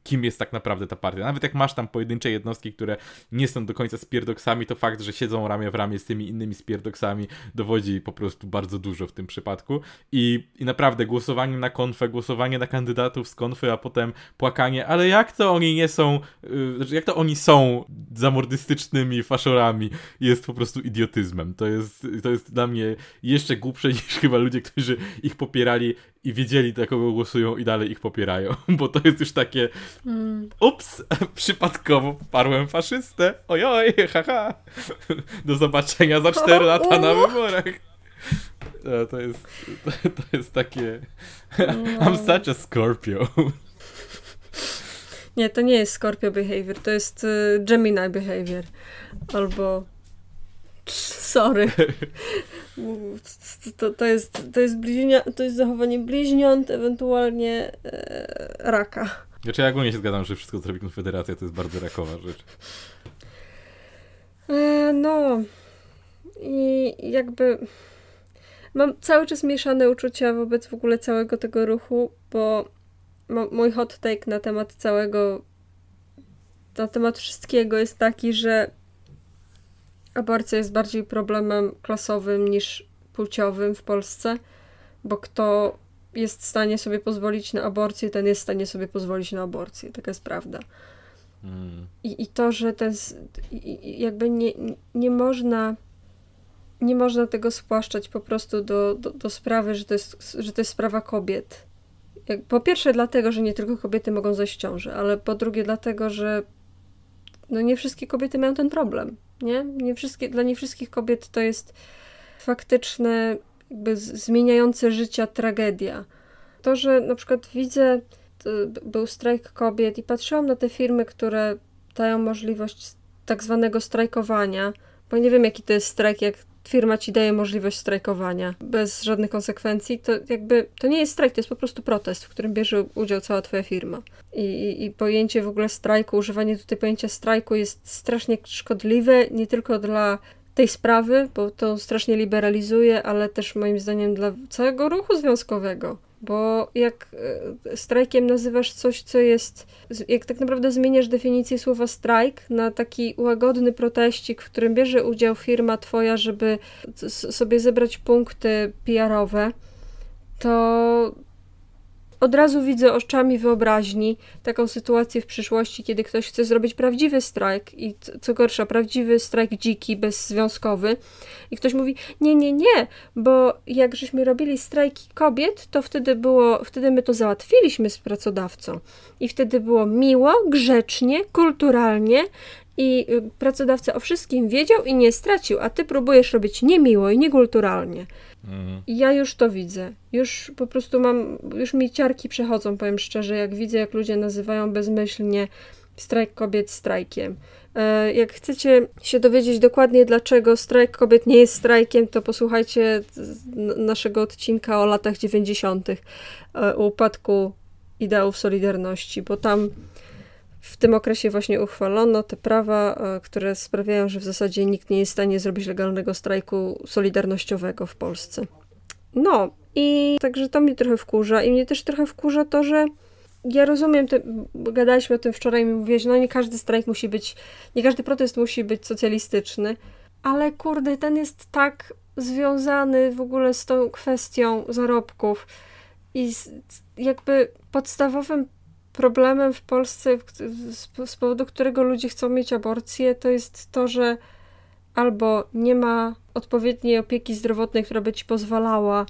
kim jest tak naprawdę ta partia. Nawet jak masz tam pojedyncze jednostki, które nie są do końca spierdoksami, to fakt, że siedzą ramię w ramię z tymi innymi spierdoksami dowodzi po prostu bardzo dużo w tym przypadku. I, i naprawdę głosowanie na konfę, głosowanie na kandydatów z konfy, a potem płakanie, ale jak to oni nie są, yy, jak to oni są zamordystycznymi faszorami, jest po prostu idiotyzmem. To jest, to jest dla mnie jeszcze głupsze niż chyba ludzie, którzy popierali i wiedzieli, do kogo głosują i dalej ich popierają, bo to jest już takie mm. ups, przypadkowo poparłem faszystę, ojoj, haha, do zobaczenia za 4 lata na wyborach. No, to jest, to, to jest takie no. I'm such a Scorpio. Nie, to nie jest Scorpio behavior, to jest y, Gemini behavior. Albo sorry. To, to, jest, to, jest bliźnia, to jest zachowanie bliźniąt, ewentualnie e, raka. Znaczy ja ogólnie się zgadzam, że wszystko, co robi Konfederacja, to jest bardzo rakowa rzecz. E, no. I jakby mam cały czas mieszane uczucia wobec w ogóle całego tego ruchu, bo mój hot take na temat całego, na temat wszystkiego jest taki, że aborcja jest bardziej problemem klasowym niż płciowym w Polsce, bo kto jest w stanie sobie pozwolić na aborcję, ten jest w stanie sobie pozwolić na aborcję. Taka jest prawda. Mm. I, I to, że ten jakby nie, nie można nie można tego spłaszczać po prostu do, do, do sprawy, że to, jest, że to jest sprawa kobiet. Jak, po pierwsze dlatego, że nie tylko kobiety mogą zajść w ciąży, ale po drugie dlatego, że no nie wszystkie kobiety mają ten problem, nie? nie wszystkie, dla nie wszystkich kobiet to jest faktyczne, jakby zmieniające życia tragedia. To, że na przykład widzę, był strajk kobiet i patrzyłam na te firmy, które dają możliwość tak zwanego strajkowania, bo nie wiem, jaki to jest strajk, jak firma ci daje możliwość strajkowania bez żadnych konsekwencji, to jakby to nie jest strajk, to jest po prostu protest, w którym bierze udział cała twoja firma. I, i, i pojęcie w ogóle strajku, używanie tutaj pojęcia strajku jest strasznie szkodliwe, nie tylko dla tej sprawy, bo to strasznie liberalizuje, ale też moim zdaniem dla całego ruchu związkowego. Bo jak e, strajkiem nazywasz coś, co jest. Jak tak naprawdę zmieniasz definicję słowa strajk na taki łagodny proteścik, w którym bierze udział firma twoja, żeby sobie zebrać punkty PR-owe, to od razu widzę oczami wyobraźni taką sytuację w przyszłości, kiedy ktoś chce zrobić prawdziwy strajk i co gorsza, prawdziwy strajk dziki, bezzwiązkowy. I ktoś mówi, nie, nie, nie, bo jak żeśmy robili strajki kobiet, to wtedy było, wtedy my to załatwiliśmy z pracodawcą. I wtedy było miło, grzecznie, kulturalnie i y, pracodawca o wszystkim wiedział i nie stracił, a ty próbujesz robić niemiło i niekulturalnie. Mhm. Ja już to widzę. Już po prostu mam, już mi ciarki przechodzą, powiem szczerze, jak widzę, jak ludzie nazywają bezmyślnie strajk kobiet strajkiem. E, jak chcecie się dowiedzieć dokładnie, dlaczego strajk kobiet nie jest strajkiem, to posłuchajcie naszego odcinka o latach 90., e, o upadku ideałów Solidarności, bo tam w tym okresie właśnie uchwalono te prawa, e, które sprawiają, że w zasadzie nikt nie jest w stanie zrobić legalnego strajku solidarnościowego w Polsce. No, i także to mnie trochę wkurza. I mnie też trochę wkurza to, że ja rozumiem, te, gadaliśmy o tym wczoraj i mówiłeś, no nie każdy strajk musi być, nie każdy protest musi być socjalistyczny, ale kurde, ten jest tak związany w ogóle z tą kwestią zarobków i z, jakby podstawowym problemem w Polsce, z powodu którego ludzie chcą mieć aborcję, to jest to, że albo nie ma odpowiedniej opieki zdrowotnej, która by ci pozwalała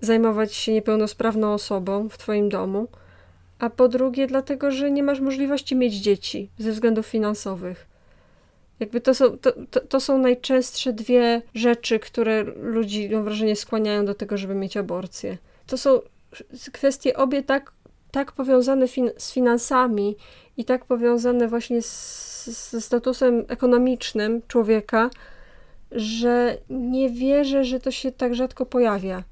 zajmować się niepełnosprawną osobą w twoim domu, a po drugie dlatego, że nie masz możliwości mieć dzieci ze względów finansowych. Jakby to są, to, to, to, są najczęstsze dwie rzeczy, które ludzi, mam wrażenie, skłaniają do tego, żeby mieć aborcję. To są kwestie obie tak tak powiązane fin z finansami i tak powiązane właśnie ze statusem ekonomicznym człowieka, że nie wierzę, że to się tak rzadko pojawia.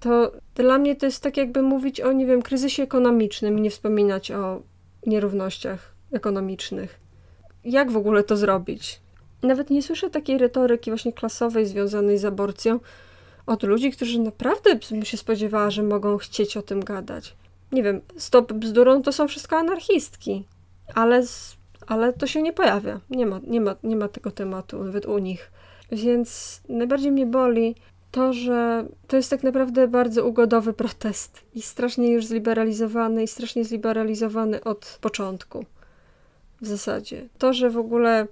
To dla mnie to jest tak, jakby mówić o, nie wiem, kryzysie ekonomicznym i nie wspominać o nierównościach ekonomicznych. Jak w ogóle to zrobić? Nawet nie słyszę takiej retoryki właśnie klasowej związanej z aborcją od ludzi, którzy naprawdę bym się spodziewała, że mogą chcieć o tym gadać nie wiem, stop bzdurą to są wszystko anarchistki, ale, ale to się nie pojawia. Nie ma, nie, ma, nie ma tego tematu nawet u nich. Więc najbardziej mnie boli to, że to jest tak naprawdę bardzo ugodowy protest i strasznie już zliberalizowany i strasznie zliberalizowany od początku. W zasadzie. To, że w ogóle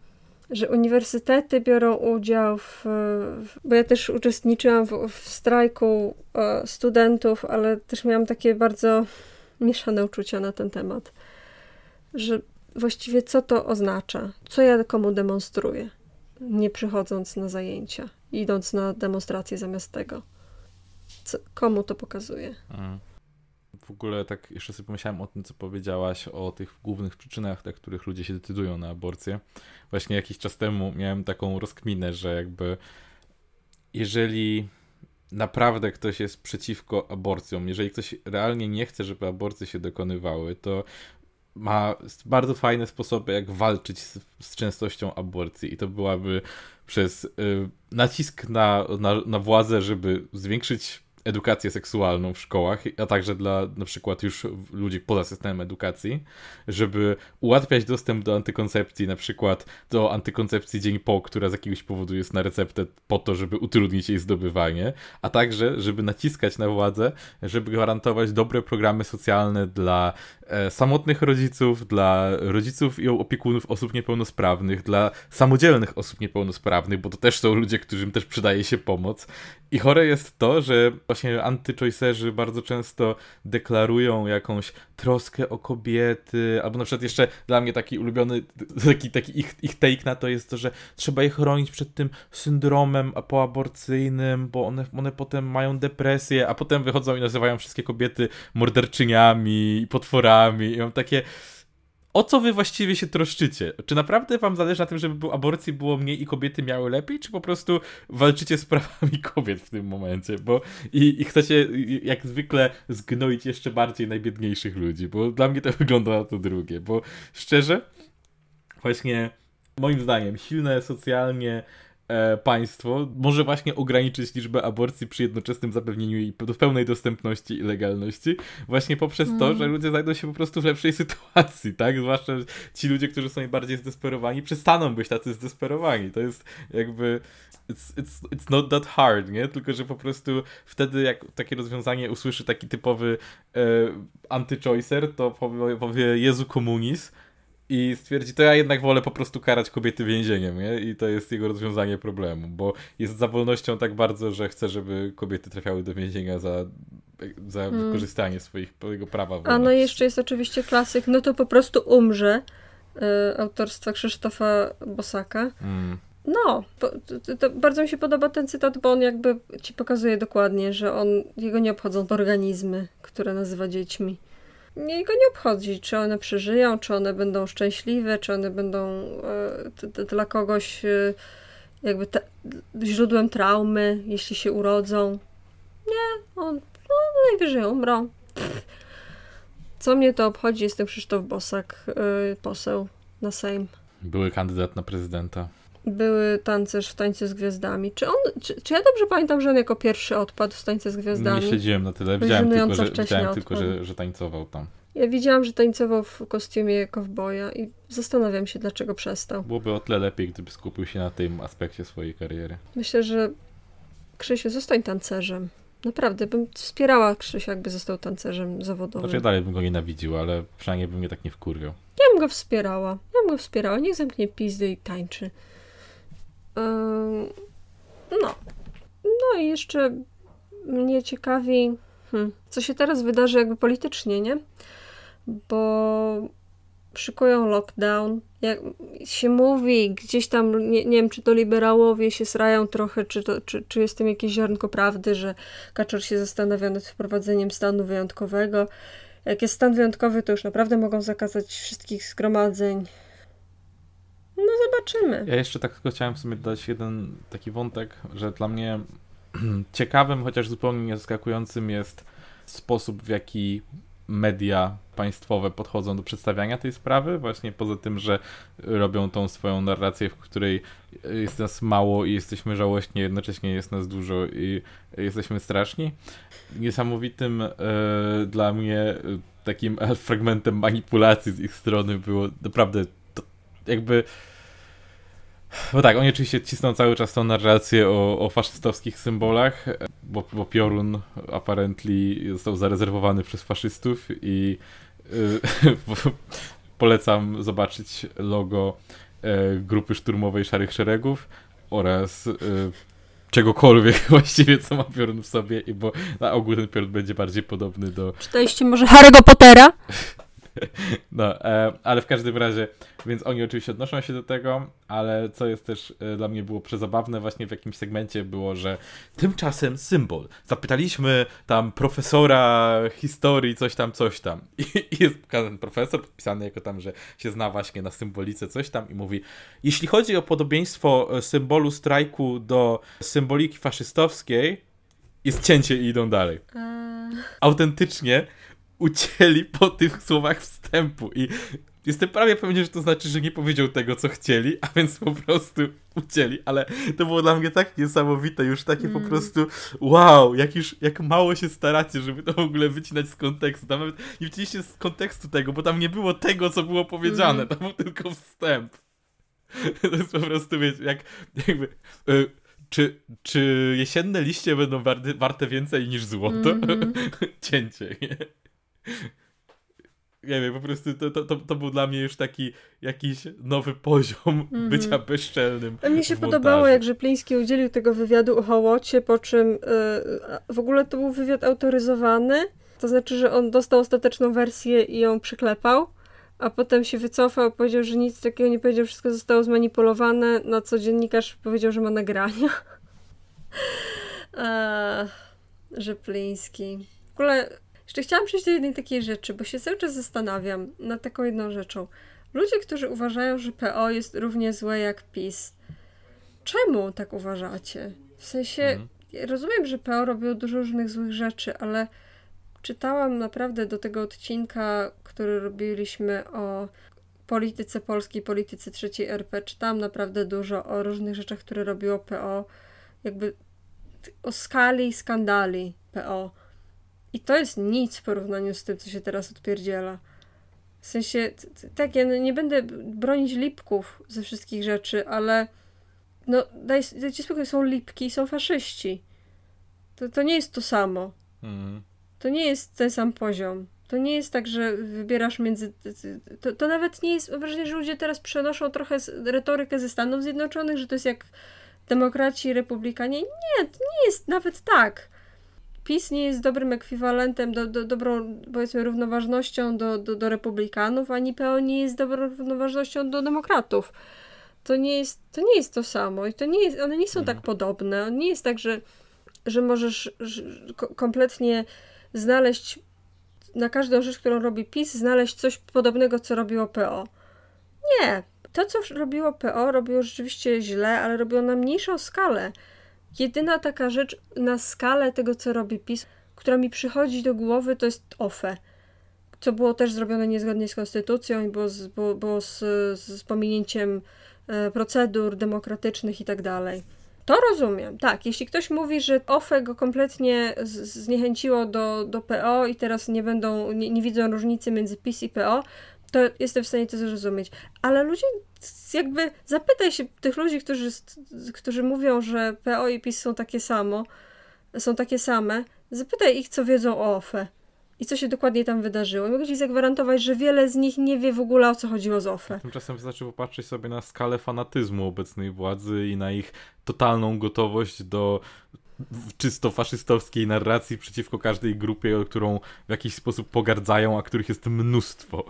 że uniwersytety biorą udział w, w bo ja też uczestniczyłam w, w strajku e, studentów, ale też miałam takie bardzo mieszane uczucia na ten temat, że właściwie co to oznacza, co ja komu demonstruję, nie przychodząc na zajęcia, idąc na demonstrację zamiast tego. Co, komu to pokazuje? Mm w ogóle tak jeszcze sobie pomyślałem o tym, co powiedziałaś o tych głównych przyczynach, dla których ludzie się decydują na aborcję. Właśnie jakiś czas temu miałem taką rozkminę, że jakby jeżeli naprawdę ktoś jest przeciwko aborcjom, jeżeli ktoś realnie nie chce, żeby aborcje się dokonywały, to ma bardzo fajne sposoby, jak walczyć z, z częstością aborcji. I to byłaby przez y, nacisk na, na, na władzę, żeby zwiększyć edukację seksualną w szkołach, a także dla na przykład już ludzi poza systemem edukacji, żeby ułatwiać dostęp do antykoncepcji, na przykład do antykoncepcji dzień po, która z jakiegoś powodu jest na receptę po to, żeby utrudnić jej zdobywanie, a także, żeby naciskać na władzę, żeby gwarantować dobre programy socjalne dla e, samotnych rodziców, dla rodziców i opiekunów osób niepełnosprawnych, dla samodzielnych osób niepełnosprawnych, bo to też są ludzie, którym też przydaje się pomoc. I chore jest to, że właśnie antychoicerzy bardzo często deklarują jakąś troskę o kobiety, albo na przykład jeszcze dla mnie taki ulubiony, taki, taki ich, ich take na to jest to, że trzeba je chronić przed tym syndromem poaborcyjnym, bo one, one potem mają depresję, a potem wychodzą i nazywają wszystkie kobiety morderczyniami i potworami. I mam takie o co wy właściwie się troszczycie? Czy naprawdę wam zależy na tym, żeby aborcji było mniej i kobiety miały lepiej, czy po prostu walczycie z prawami kobiet w tym momencie? Bo i, i chcecie jak zwykle zgnoić jeszcze bardziej najbiedniejszych ludzi, bo dla mnie to wygląda na to drugie, bo szczerze, właśnie moim zdaniem silne socjalnie państwo może właśnie ograniczyć liczbę aborcji przy jednoczesnym zapewnieniu jej pełnej dostępności i legalności, właśnie poprzez mm. to, że ludzie znajdą się po prostu w lepszej sytuacji, tak? Zwłaszcza ci ludzie, którzy są najbardziej zdesperowani, przestaną być tacy zdesperowani. To jest jakby it's, it's, it's not that hard, nie? Tylko, że po prostu wtedy jak takie rozwiązanie usłyszy taki typowy e, anty-choicer, to powie, powie Jezu komunizm, i stwierdzi, to ja jednak wolę po prostu karać kobiety więzieniem, nie? I to jest jego rozwiązanie problemu, bo jest za wolnością tak bardzo, że chce, żeby kobiety trafiały do więzienia za, za hmm. wykorzystanie swojego prawa. A no jeszcze jest oczywiście klasyk, no to po prostu umrze, y, autorstwa Krzysztofa Bosaka. Hmm. No, to, to, bardzo mi się podoba ten cytat, bo on jakby ci pokazuje dokładnie, że on, jego nie obchodzą organizmy, które nazywa dziećmi nie, go nie obchodzi, czy one przeżyją, czy one będą szczęśliwe, czy one będą e, dla kogoś e, jakby te, źródłem traumy, jeśli się urodzą. Nie, on no, najwyżej umrą. Co mnie to obchodzi? Jestem Krzysztof Bosak, e, poseł na Sejm. Były kandydat na prezydenta były tancerz w Tańcu z Gwiazdami. Czy on, czy, czy, ja dobrze pamiętam, że on jako pierwszy odpadł w Tańce z Gwiazdami? Nie śledziłem na tyle, widziałem tylko, że, widziałem tylko że, że tańcował tam. Ja widziałam, że tańcował w kostiumie kowboja i zastanawiam się, dlaczego przestał. Byłoby o tyle lepiej, gdyby skupił się na tym aspekcie swojej kariery. Myślę, że Krzysiu, zostań tancerzem. Naprawdę, bym wspierała Krzysia, jakby został tancerzem zawodowym. Znaczy, ja dalej bym go nienawidził, ale przynajmniej bym mnie tak nie wkurwiał. Ja bym go wspierała. Ja bym go wspierała. Niech zamknie pizdy i tańczy no. No i jeszcze mnie ciekawi, hmm, co się teraz wydarzy jakby politycznie, nie? Bo szykują lockdown. Jak się mówi, gdzieś tam, nie, nie wiem, czy to liberałowie się srają trochę, czy, to, czy, czy jest tym jakieś ziarnko prawdy, że Kaczor się zastanawia nad wprowadzeniem stanu wyjątkowego. Jak jest stan wyjątkowy, to już naprawdę mogą zakazać wszystkich zgromadzeń, no zobaczymy. Ja jeszcze tak chciałem w sumie dodać jeden taki wątek, że dla mnie ciekawym, chociaż zupełnie niezaskakującym jest sposób, w jaki media państwowe podchodzą do przedstawiania tej sprawy, właśnie poza tym, że robią tą swoją narrację, w której jest nas mało i jesteśmy żałośni, jednocześnie jest nas dużo i jesteśmy straszni. Niesamowitym e, dla mnie takim fragmentem manipulacji z ich strony było naprawdę jakby. Bo tak, oni oczywiście cisną cały czas tą narrację o, o faszystowskich symbolach, bo, bo piorun apparently został zarezerwowany przez faszystów i yy, polecam zobaczyć logo e, grupy szturmowej Szarych Szeregów oraz e, czegokolwiek właściwie, co ma piorun w sobie, i bo na ogół ten piorun będzie bardziej podobny do... Czytaliście może Harry'ego Pottera? No, e, ale w każdym razie, więc oni oczywiście odnoszą się do tego, ale co jest też e, dla mnie było przezabawne właśnie w jakimś segmencie było, że tymczasem symbol. Zapytaliśmy tam profesora historii, coś tam, coś tam. I, jest ten profesor podpisany jako tam, że się zna właśnie na symbolice coś tam i mówi, jeśli chodzi o podobieństwo e, symbolu strajku do symboliki faszystowskiej, jest cięcie i idą dalej. Autentycznie ucięli po tych słowach wstępu i jestem prawie pewien, że to znaczy, że nie powiedział tego, co chcieli, a więc po prostu ucięli, ale to było dla mnie tak niesamowite, już takie mm. po prostu wow, jak już, jak mało się staracie, żeby to w ogóle wycinać z kontekstu, nawet nie wyciniście z kontekstu tego, bo tam nie było tego, co było powiedziane, mm. tam był tylko wstęp. To jest po prostu, wiecie, jak jakby... Y czy, czy jesienne liście będą warte, warte więcej niż złoto? Mm -hmm. Cięcie, nie? Nie wiem, po prostu to, to, to, był dla mnie już taki jakiś nowy poziom mm. bycia bezczelnym. A mnie się podobało, jak Rzepliński udzielił tego wywiadu o Hołocie, po czym yy, w ogóle to był wywiad autoryzowany, to znaczy, że on dostał ostateczną wersję i ją przyklepał, a potem się wycofał, powiedział, że nic takiego nie powiedział, wszystko zostało zmanipulowane, na co dziennikarz powiedział, że ma nagrania. Rzepliński. W ogóle jeszcze chciałam przejść do jednej takiej rzeczy, bo się cały czas zastanawiam nad taką jedną rzeczą. Ludzie, którzy uważają, że PO jest równie złe jak PiS, czemu tak uważacie? W sensie, mhm. ja rozumiem, że PO robiło dużo różnych złych rzeczy, ale czytałam naprawdę do tego odcinka, który robiliśmy o polityce polskiej, polityce trzeciej RP, czytałam naprawdę dużo o różnych rzeczach, które robiło PO, jakby o skali skandali PO i to jest nic w porównaniu z tym, co się teraz odpierdziela. W sensie, tak, ja nie będę bronić lipków ze wszystkich rzeczy, ale no, daj, dajcie spokój, są lipki i są faszyści. To, to nie jest to samo. Mhm. To nie jest ten sam poziom. To nie jest tak, że wybierasz między. To, to nawet nie jest. Mam wrażenie, że ludzie teraz przenoszą trochę retorykę ze Stanów Zjednoczonych, że to jest jak demokraci i republikanie. Nie, to nie jest nawet tak. PiS nie jest dobrym ekwiwalentem, do, do, dobrą, powiedzmy, równoważnością do, do, do republikanów, ani PO nie jest dobrą równoważnością do demokratów. To nie jest to, nie jest to samo i to nie jest, one nie są tak mhm. podobne. Nie jest tak, że, że możesz że kompletnie znaleźć na każdą rzecz, którą robi PiS, znaleźć coś podobnego, co robiło PO. Nie. To, co robiło PO, robiło rzeczywiście źle, ale robiło na mniejszą skalę. Jedyna taka rzecz na skalę tego, co robi PiS, która mi przychodzi do głowy, to jest OFE. Co było też zrobione niezgodnie z konstytucją i było z, było, było z, z pominięciem e, procedur demokratycznych i tak dalej. To rozumiem, tak. Jeśli ktoś mówi, że OFE go kompletnie zniechęciło do, do PO i teraz nie będą, nie, nie widzą różnicy między PiS i PO, to jestem w stanie to zrozumieć. Ale ludzie jakby zapytaj się tych ludzi, którzy, którzy mówią, że PO i PiS są takie samo, są takie same, zapytaj ich, co wiedzą o OFE i co się dokładnie tam wydarzyło. I mogę ci zagwarantować, że wiele z nich nie wie w ogóle o co chodziło z OFE. Tymczasem wystarczy popatrzeć sobie na skalę fanatyzmu obecnej władzy i na ich totalną gotowość do czysto faszystowskiej narracji przeciwko każdej grupie, którą w jakiś sposób pogardzają, a których jest mnóstwo.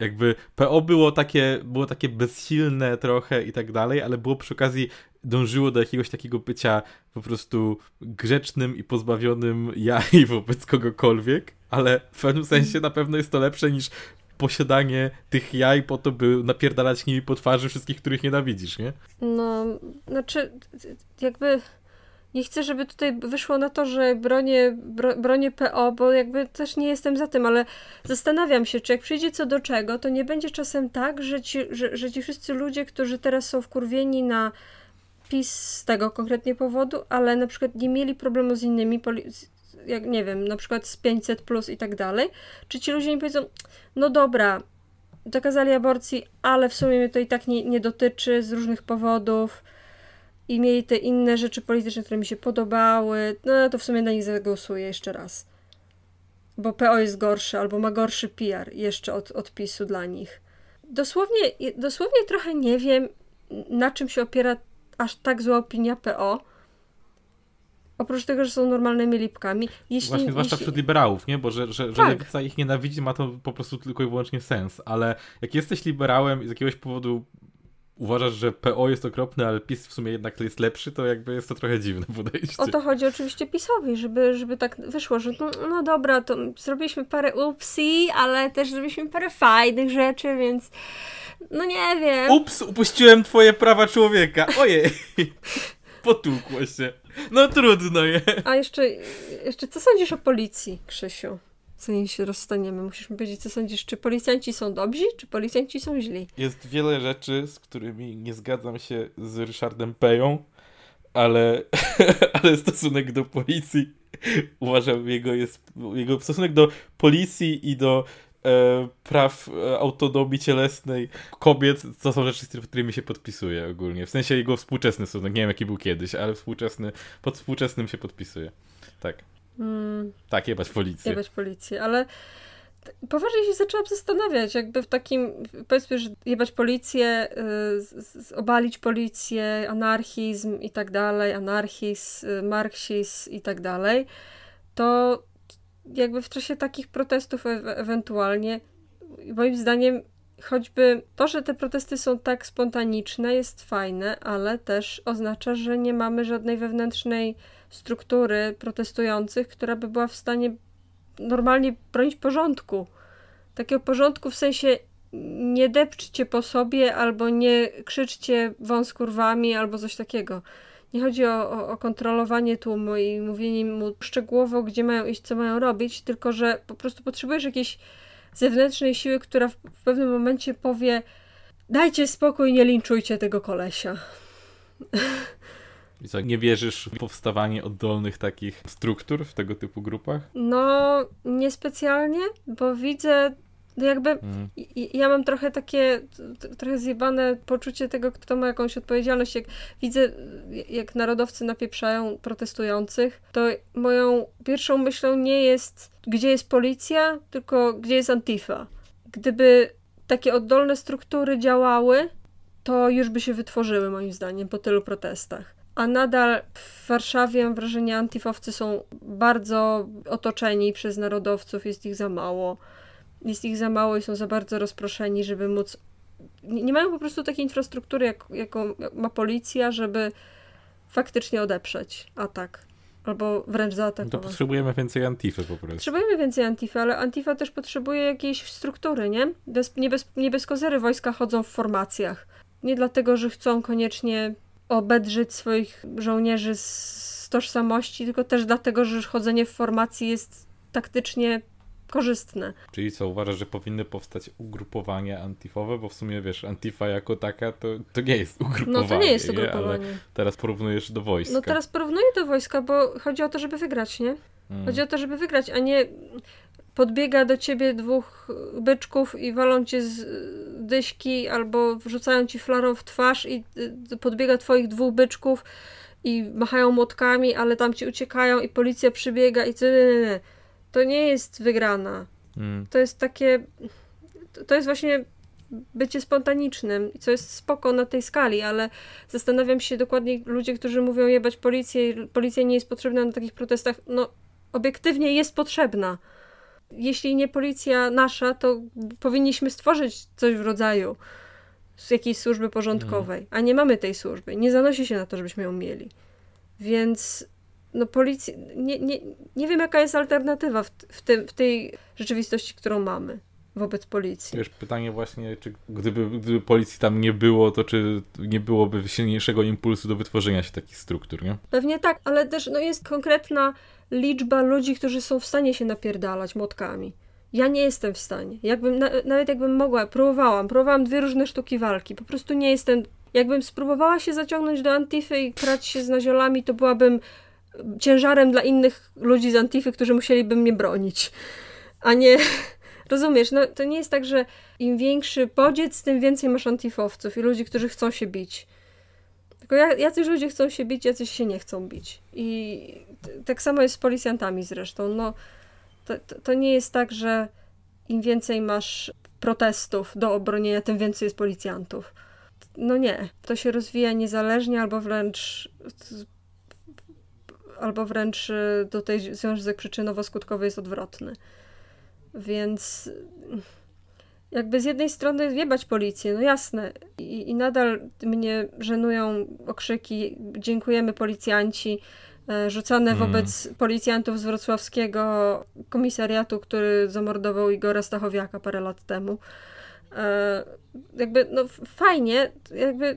Jakby PO było takie, było takie bezsilne trochę i tak dalej, ale było przy okazji dążyło do jakiegoś takiego bycia po prostu grzecznym i pozbawionym jaj wobec kogokolwiek, ale w pewnym sensie na pewno jest to lepsze niż posiadanie tych jaj po to, by napierdalać nimi po twarzy wszystkich, których nienawidzisz, nie? No, znaczy jakby nie chcę, żeby tutaj wyszło na to, że bronię, bro, bronię PO, bo jakby też nie jestem za tym, ale zastanawiam się, czy jak przyjdzie co do czego, to nie będzie czasem tak, że ci, że, że ci wszyscy ludzie, którzy teraz są wkurwieni na PiS z tego konkretnie powodu, ale na przykład nie mieli problemu z innymi, jak nie wiem, na przykład z 500 plus i tak dalej, czy ci ludzie nie powiedzą, no dobra, dokazali aborcji, ale w sumie mnie to i tak nie, nie dotyczy z różnych powodów, i mieli te inne rzeczy polityczne, które mi się podobały, no to w sumie na nich zagłosuję jeszcze raz. Bo PO jest gorszy, albo ma gorszy PR jeszcze od, od PiSu dla nich. dosłownie, dosłownie trochę nie wiem, na czym się opiera aż tak zła opinia PO. Oprócz tego, że są normalnymi lipkami. Jeśli, Właśnie, zwłaszcza jeśli... wśród liberałów, nie? Bo że, że, że tak. lewica ich nienawidzi, ma to po prostu tylko i wyłącznie sens. Ale jak jesteś liberałem i z jakiegoś powodu uważasz, że PO jest okropny, ale PiS w sumie jednak jest lepszy, to jakby jest to trochę dziwne podejście. O to chodzi oczywiście PiSowi, żeby, żeby tak wyszło, że no, no dobra, to zrobiliśmy parę upsi, ale też zrobiliśmy parę fajnych rzeczy, więc no nie wiem. Ups, upuściłem twoje prawa człowieka. Ojej. Potłukło się. No trudno je. A jeszcze, jeszcze co sądzisz o policji, Krzysiu? Zanim się rozstaniemy. Musisz mi powiedzieć, co sądzisz, czy policjanci są dobrzy, czy policjanci są źli? Jest wiele rzeczy, z którymi nie zgadzam się z Ryszardem Peją, ale, ale stosunek do policji uważam, jego jest, jego stosunek do policji i do e, praw e, autonomii cielesnej kobiet, to są rzeczy, z którymi się podpisuje ogólnie. W sensie jego współczesny stosunek, nie wiem jaki był kiedyś, ale współczesny, pod współczesnym się podpisuje. Tak. Mm. Tak, jebać policję. Jebać policję, ale poważnie się zaczęłam zastanawiać, jakby w takim, powiedzmy, że jebać policję, y, obalić policję, anarchizm i tak dalej, anarchizm, y, marksizm i tak dalej, to jakby w czasie takich protestów e ewentualnie, moim zdaniem choćby to, że te protesty są tak spontaniczne jest fajne, ale też oznacza, że nie mamy żadnej wewnętrznej struktury protestujących, która by była w stanie normalnie bronić porządku. Takiego porządku w sensie nie depczcie po sobie, albo nie krzyczcie wąskurwami, albo coś takiego. Nie chodzi o, o, o, kontrolowanie tłumu i mówienie mu szczegółowo, gdzie mają iść, co mają robić, tylko że po prostu potrzebujesz jakiejś zewnętrznej siły, która w, w pewnym momencie powie dajcie spokój, nie linczujcie tego kolesia. I co, nie wierzysz w powstawanie oddolnych takich struktur w tego typu grupach? No, niespecjalnie, bo widzę jakby mm. ja mam trochę takie trochę zjebane poczucie tego, kto ma jakąś odpowiedzialność. Jak widzę, jak narodowcy napieprzają protestujących, to moją pierwszą myślą nie jest, gdzie jest policja, tylko gdzie jest Antifa. Gdyby takie oddolne struktury działały, to już by się wytworzyły, moim zdaniem, po tylu protestach a nadal w Warszawie mam wrażenie, antifowcy są bardzo otoczeni przez narodowców, jest ich za mało. Jest ich za mało i są za bardzo rozproszeni, żeby móc. Nie, mają po prostu takiej infrastruktury, jak, jaką ma policja, żeby faktycznie odeprzeć atak. Albo wręcz zaatakować. No to potrzebujemy więcej Antify po prostu. Potrzebujemy więcej Antify, ale Antifa też potrzebuje jakiejś struktury, nie? Bez, nie, bez, nie bez kozery wojska chodzą w formacjach. Nie dlatego, że chcą koniecznie obedrzeć swoich żołnierzy z tożsamości, tylko też dlatego, że chodzenie w formacji jest taktycznie korzystne. Czyli co, uważasz, że powinny powstać ugrupowania antifowe? Bo w sumie, wiesz, antifa jako taka to, to nie jest ugrupowanie. No to nie jest ugrupowanie. ale teraz porównujesz do wojska. No teraz porównuję do wojska, bo chodzi o to, żeby wygrać, nie? Hmm. Chodzi o to, żeby wygrać, a nie podbiega do ciebie dwóch byczków i walą cię z dyśki albo wrzucają ci flarą w twarz i y, podbiega twoich dwóch byczków i machają młotkami, ale tam ci uciekają i policja przybiega i co, to nie jest wygrana. Hmm. To jest takie to jest właśnie bycie spontanicznym, co jest spoko na tej skali, ale zastanawiam się dokładnie ludzie, którzy mówią jebać policję, policja nie jest potrzebna na takich protestach, no obiektywnie jest potrzebna jeśli nie policja nasza, to powinniśmy stworzyć coś w rodzaju z jakiejś służby porządkowej, mhm. a nie mamy tej służby. Nie zanosi się na to, żebyśmy ją mieli. Więc no policja, nie, nie, nie wiem jaka jest alternatywa w, w, tym, w tej rzeczywistości, którą mamy wobec policji. Wiesz, pytanie właśnie, czy gdyby, gdyby policji tam nie było, to czy nie byłoby silniejszego impulsu do wytworzenia się takich struktur, nie? Pewnie tak, ale też no, jest konkretna liczba ludzi, którzy są w stanie się napierdalać motkami. Ja nie jestem w stanie. Jakbym, na, nawet jakbym mogła, próbowałam, próbowałam dwie różne sztuki walki. Po prostu nie jestem. Jakbym spróbowała się zaciągnąć do Antify i krać się z naziolami, to byłabym ciężarem dla innych ludzi z Antify, którzy musieliby mnie bronić. A nie. Rozumiesz, no to nie jest tak, że im większy podziec, tym więcej masz antifowców i ludzi, którzy chcą się bić. Tylko jacyś ludzie chcą się bić, jacyś się nie chcą bić. I tak samo jest z policjantami zresztą. No, to, to, to nie jest tak, że im więcej masz protestów do obronienia, tym więcej jest policjantów. No nie, to się rozwija niezależnie albo wręcz albo wręcz y, tutaj związek przyczynowo-skutkowy jest odwrotny. Więc jakby z jednej strony wiebać policję, no jasne, I, i nadal mnie żenują okrzyki, dziękujemy policjanci, e, rzucane mm. wobec policjantów z wrocławskiego komisariatu, który zamordował Igora Stachowiaka parę lat temu. E, jakby, no fajnie, jakby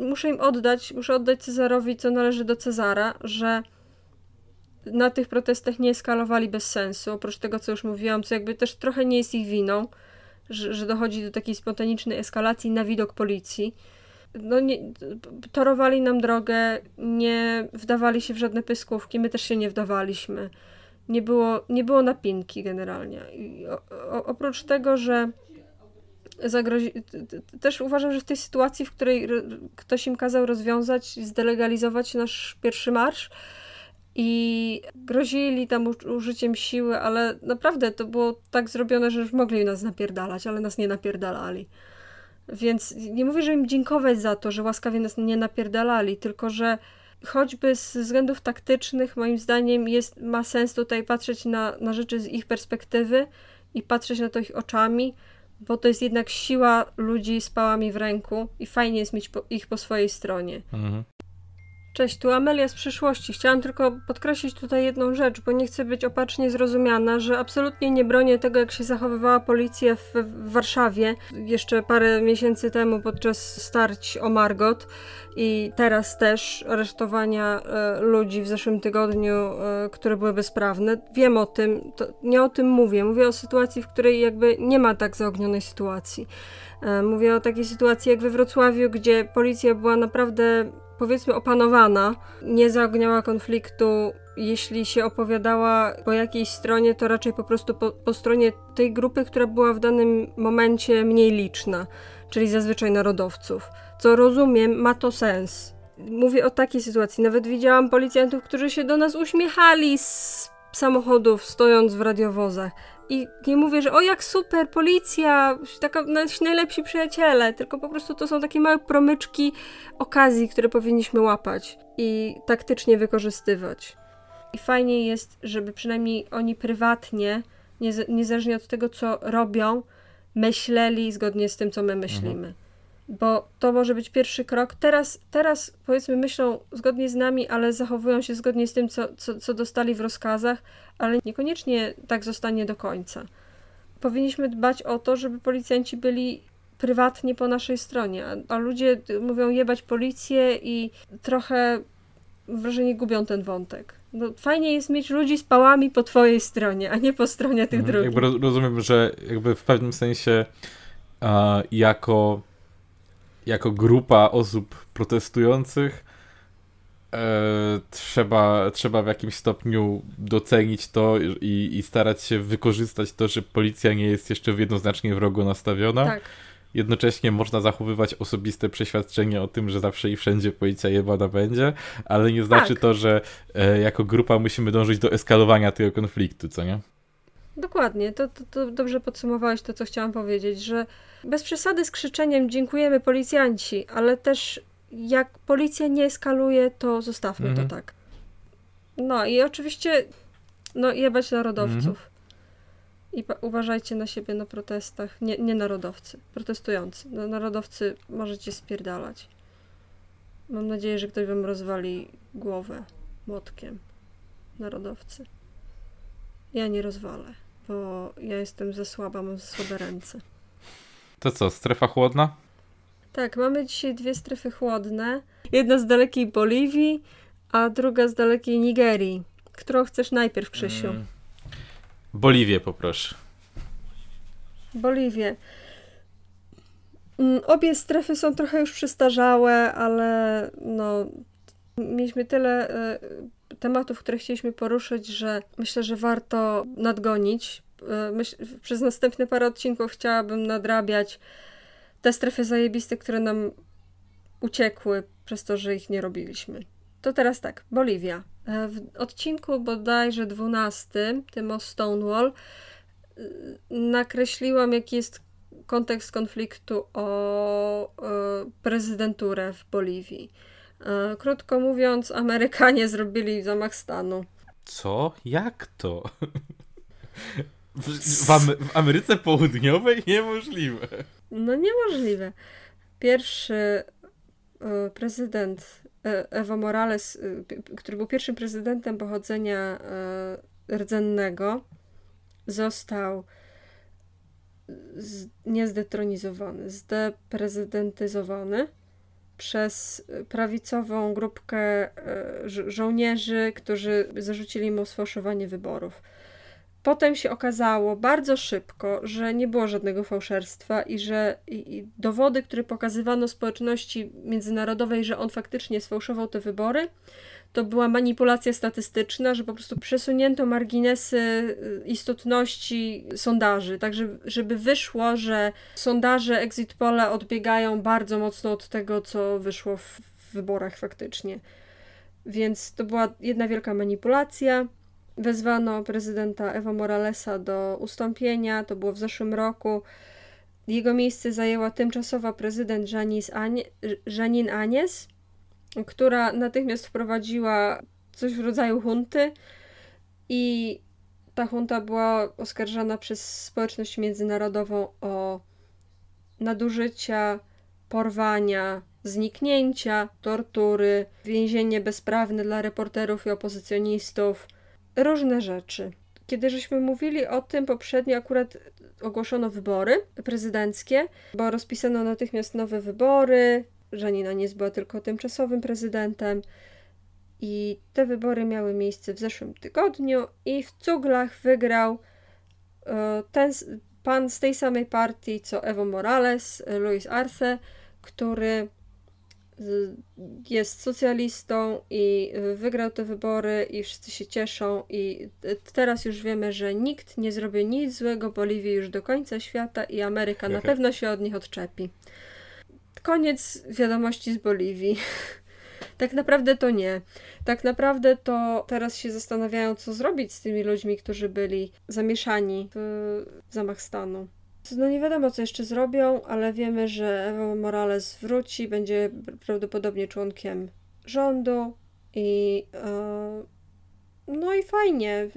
muszę im oddać, muszę oddać Cezarowi, co należy do Cezara, że na tych protestach nie eskalowali bez sensu, oprócz tego, co już mówiłam, co jakby też trochę nie jest ich winą, że, że dochodzi do takiej spontanicznej eskalacji na widok policji. No nie, torowali nam drogę, nie wdawali się w żadne pyskówki, my też się nie wdawaliśmy. Nie było, nie było napinki generalnie. O, o, oprócz tego, że zagrozi... Też uważam, że w tej sytuacji, w której ktoś im kazał rozwiązać, zdelegalizować nasz pierwszy marsz, i grozili tam użyciem siły, ale naprawdę to było tak zrobione, że już mogli nas napierdalać, ale nas nie napierdalali. Więc nie mówię, że im dziękować za to, że łaskawie nas nie napierdalali, tylko że choćby z względów taktycznych, moim zdaniem, jest, ma sens tutaj patrzeć na, na rzeczy z ich perspektywy i patrzeć na to ich oczami, bo to jest jednak siła ludzi z pałami w ręku i fajnie jest mieć po, ich po swojej stronie. Mhm. Cześć, tu Amelia z przyszłości. Chciałam tylko podkreślić tutaj jedną rzecz, bo nie chcę być opacznie zrozumiana, że absolutnie nie bronię tego, jak się zachowywała policja w, w Warszawie jeszcze parę miesięcy temu podczas starć o Margot i teraz też aresztowania e, ludzi w zeszłym tygodniu, e, które były bezprawne. Wiem o tym, nie o tym mówię. Mówię o sytuacji, w której jakby nie ma tak zaognionej sytuacji. E, mówię o takiej sytuacji jak we Wrocławiu, gdzie policja była naprawdę powiedzmy opanowana, nie zaogniała konfliktu. Jeśli się opowiadała po jakiejś stronie, to raczej po prostu po, po stronie tej grupy, która była w danym momencie mniej liczna, czyli zazwyczaj narodowców. Co rozumiem, ma to sens. Mówię o takiej sytuacji. Nawet widziałam policjantów, którzy się do nas uśmiechali z samochodów, stojąc w radiowozach. I nie mówię, że o jak super, policja, taka nasi najlepsi przyjaciele, tylko po prostu to są takie małe promyczki okazji, które powinniśmy łapać i taktycznie wykorzystywać. I fajnie jest, żeby przynajmniej oni prywatnie, niezależnie od tego, co robią, myśleli zgodnie z tym, co my myślimy. Mhm bo to może być pierwszy krok. Teraz, teraz powiedzmy myślą zgodnie z nami, ale zachowują się zgodnie z tym, co, co, co dostali w rozkazach, ale niekoniecznie tak zostanie do końca. Powinniśmy dbać o to, żeby policjanci byli prywatnie po naszej stronie, a, a ludzie mówią jebać policję i trochę wrażenie gubią ten wątek. No, fajnie jest mieć ludzi z pałami po twojej stronie, a nie po stronie tych mhm, drugich. Jakby rozumiem, że jakby w pewnym sensie a, jako jako grupa osób protestujących e, trzeba, trzeba w jakimś stopniu docenić to i, i starać się wykorzystać to, że policja nie jest jeszcze jednoznacznie wrogo nastawiona. Tak. Jednocześnie można zachowywać osobiste przeświadczenie o tym, że zawsze i wszędzie policja jebana będzie, ale nie znaczy tak. to, że e, jako grupa musimy dążyć do eskalowania tego konfliktu, co nie? Dokładnie, to, to, to dobrze podsumowałeś to, co chciałam powiedzieć, że bez przesady z krzyczeniem dziękujemy policjanci, ale też jak policja nie eskaluje, to zostawmy mhm. to tak. No i oczywiście, no jebać narodowców. Mhm. I uważajcie na siebie na protestach. Nie, nie narodowcy, protestujący. No, narodowcy możecie spierdalać. Mam nadzieję, że ktoś wam rozwali głowę młotkiem. Narodowcy. Ja nie rozwalę bo ja jestem za słaba, mam za słabe ręce. To co, strefa chłodna? Tak, mamy dzisiaj dwie strefy chłodne. Jedna z dalekiej Boliwii, a druga z dalekiej Nigerii. Którą chcesz najpierw, Krzysiu? Mm. Boliwię poproszę. Boliwię. Mm, obie strefy są trochę już przestarzałe, ale no, mieliśmy tyle y, tematów, które chcieliśmy poruszyć, że myślę, że warto nadgonić. E, przez następne parę odcinków chciałabym nadrabiać te strefy zajebiste, które nam uciekły przez to, że ich nie robiliśmy. To teraz tak, Boliwia. E, w odcinku bodajże 12, tym o Stonewall, e, nakreśliłam, jaki jest kontekst konfliktu o prezydenturę w Boliwii. Krótko mówiąc, Amerykanie zrobili zamach stanu. Co? Jak to? W, w, Am w Ameryce Południowej niemożliwe. No niemożliwe. Pierwszy e, prezydent e, Evo Morales, e, który był pierwszym prezydentem pochodzenia rdzennego, został niezdetronizowany, zdeprezydentyzowany przez prawicową grupkę żo żołnierzy, którzy zarzucili mu sfałszowanie wyborów. Potem się okazało bardzo szybko, że nie było żadnego fałszerstwa i że i, i dowody, które pokazywano społeczności międzynarodowej, że on faktycznie sfałszował te wybory, to była manipulacja statystyczna, że po prostu przesunięto marginesy y, istotności sondaży, tak żeby wyszło, że sondaże exit pole odbiegają bardzo mocno od tego, co wyszło w wyborach faktycznie. Więc to była jedna wielka manipulacja. Wezwano prezydenta Ewa Moralesa do ustąpienia, to było w zeszłym roku. Jego miejsce zajęła tymczasowa prezydent Janine Anies, która natychmiast wprowadziła coś w rodzaju hunty i ta hunta była oskarżana przez społeczność międzynarodową o nadużycia, porwania, zniknięcia, tortury, więzienie bezprawne dla reporterów i opozycjonistów, różne rzeczy. Kiedy żeśmy mówili o tym poprzednio, akurat ogłoszono wybory prezydenckie, bo rozpisano natychmiast nowe wybory. Żanina nie była tylko tymczasowym prezydentem. I te wybory miały miejsce w zeszłym tygodniu, i w Cuglach wygrał e, ten pan z tej samej partii co Evo Morales, Luis Arce, który jest socjalistą i wygrał te wybory i wszyscy się cieszą i teraz już wiemy, że nikt nie zrobi nic złego Boliwii już do końca świata i Ameryka na pewno się od nich odczepi. Koniec wiadomości z Boliwii. Tak naprawdę to nie. Tak naprawdę to teraz się zastanawiają, co zrobić z tymi ludźmi, którzy byli zamieszani w zamach stanu. No nie wiadomo, co jeszcze zrobią, ale wiemy, że Evo Morales wróci, będzie prawdopodobnie członkiem rządu i e, no i fajnie.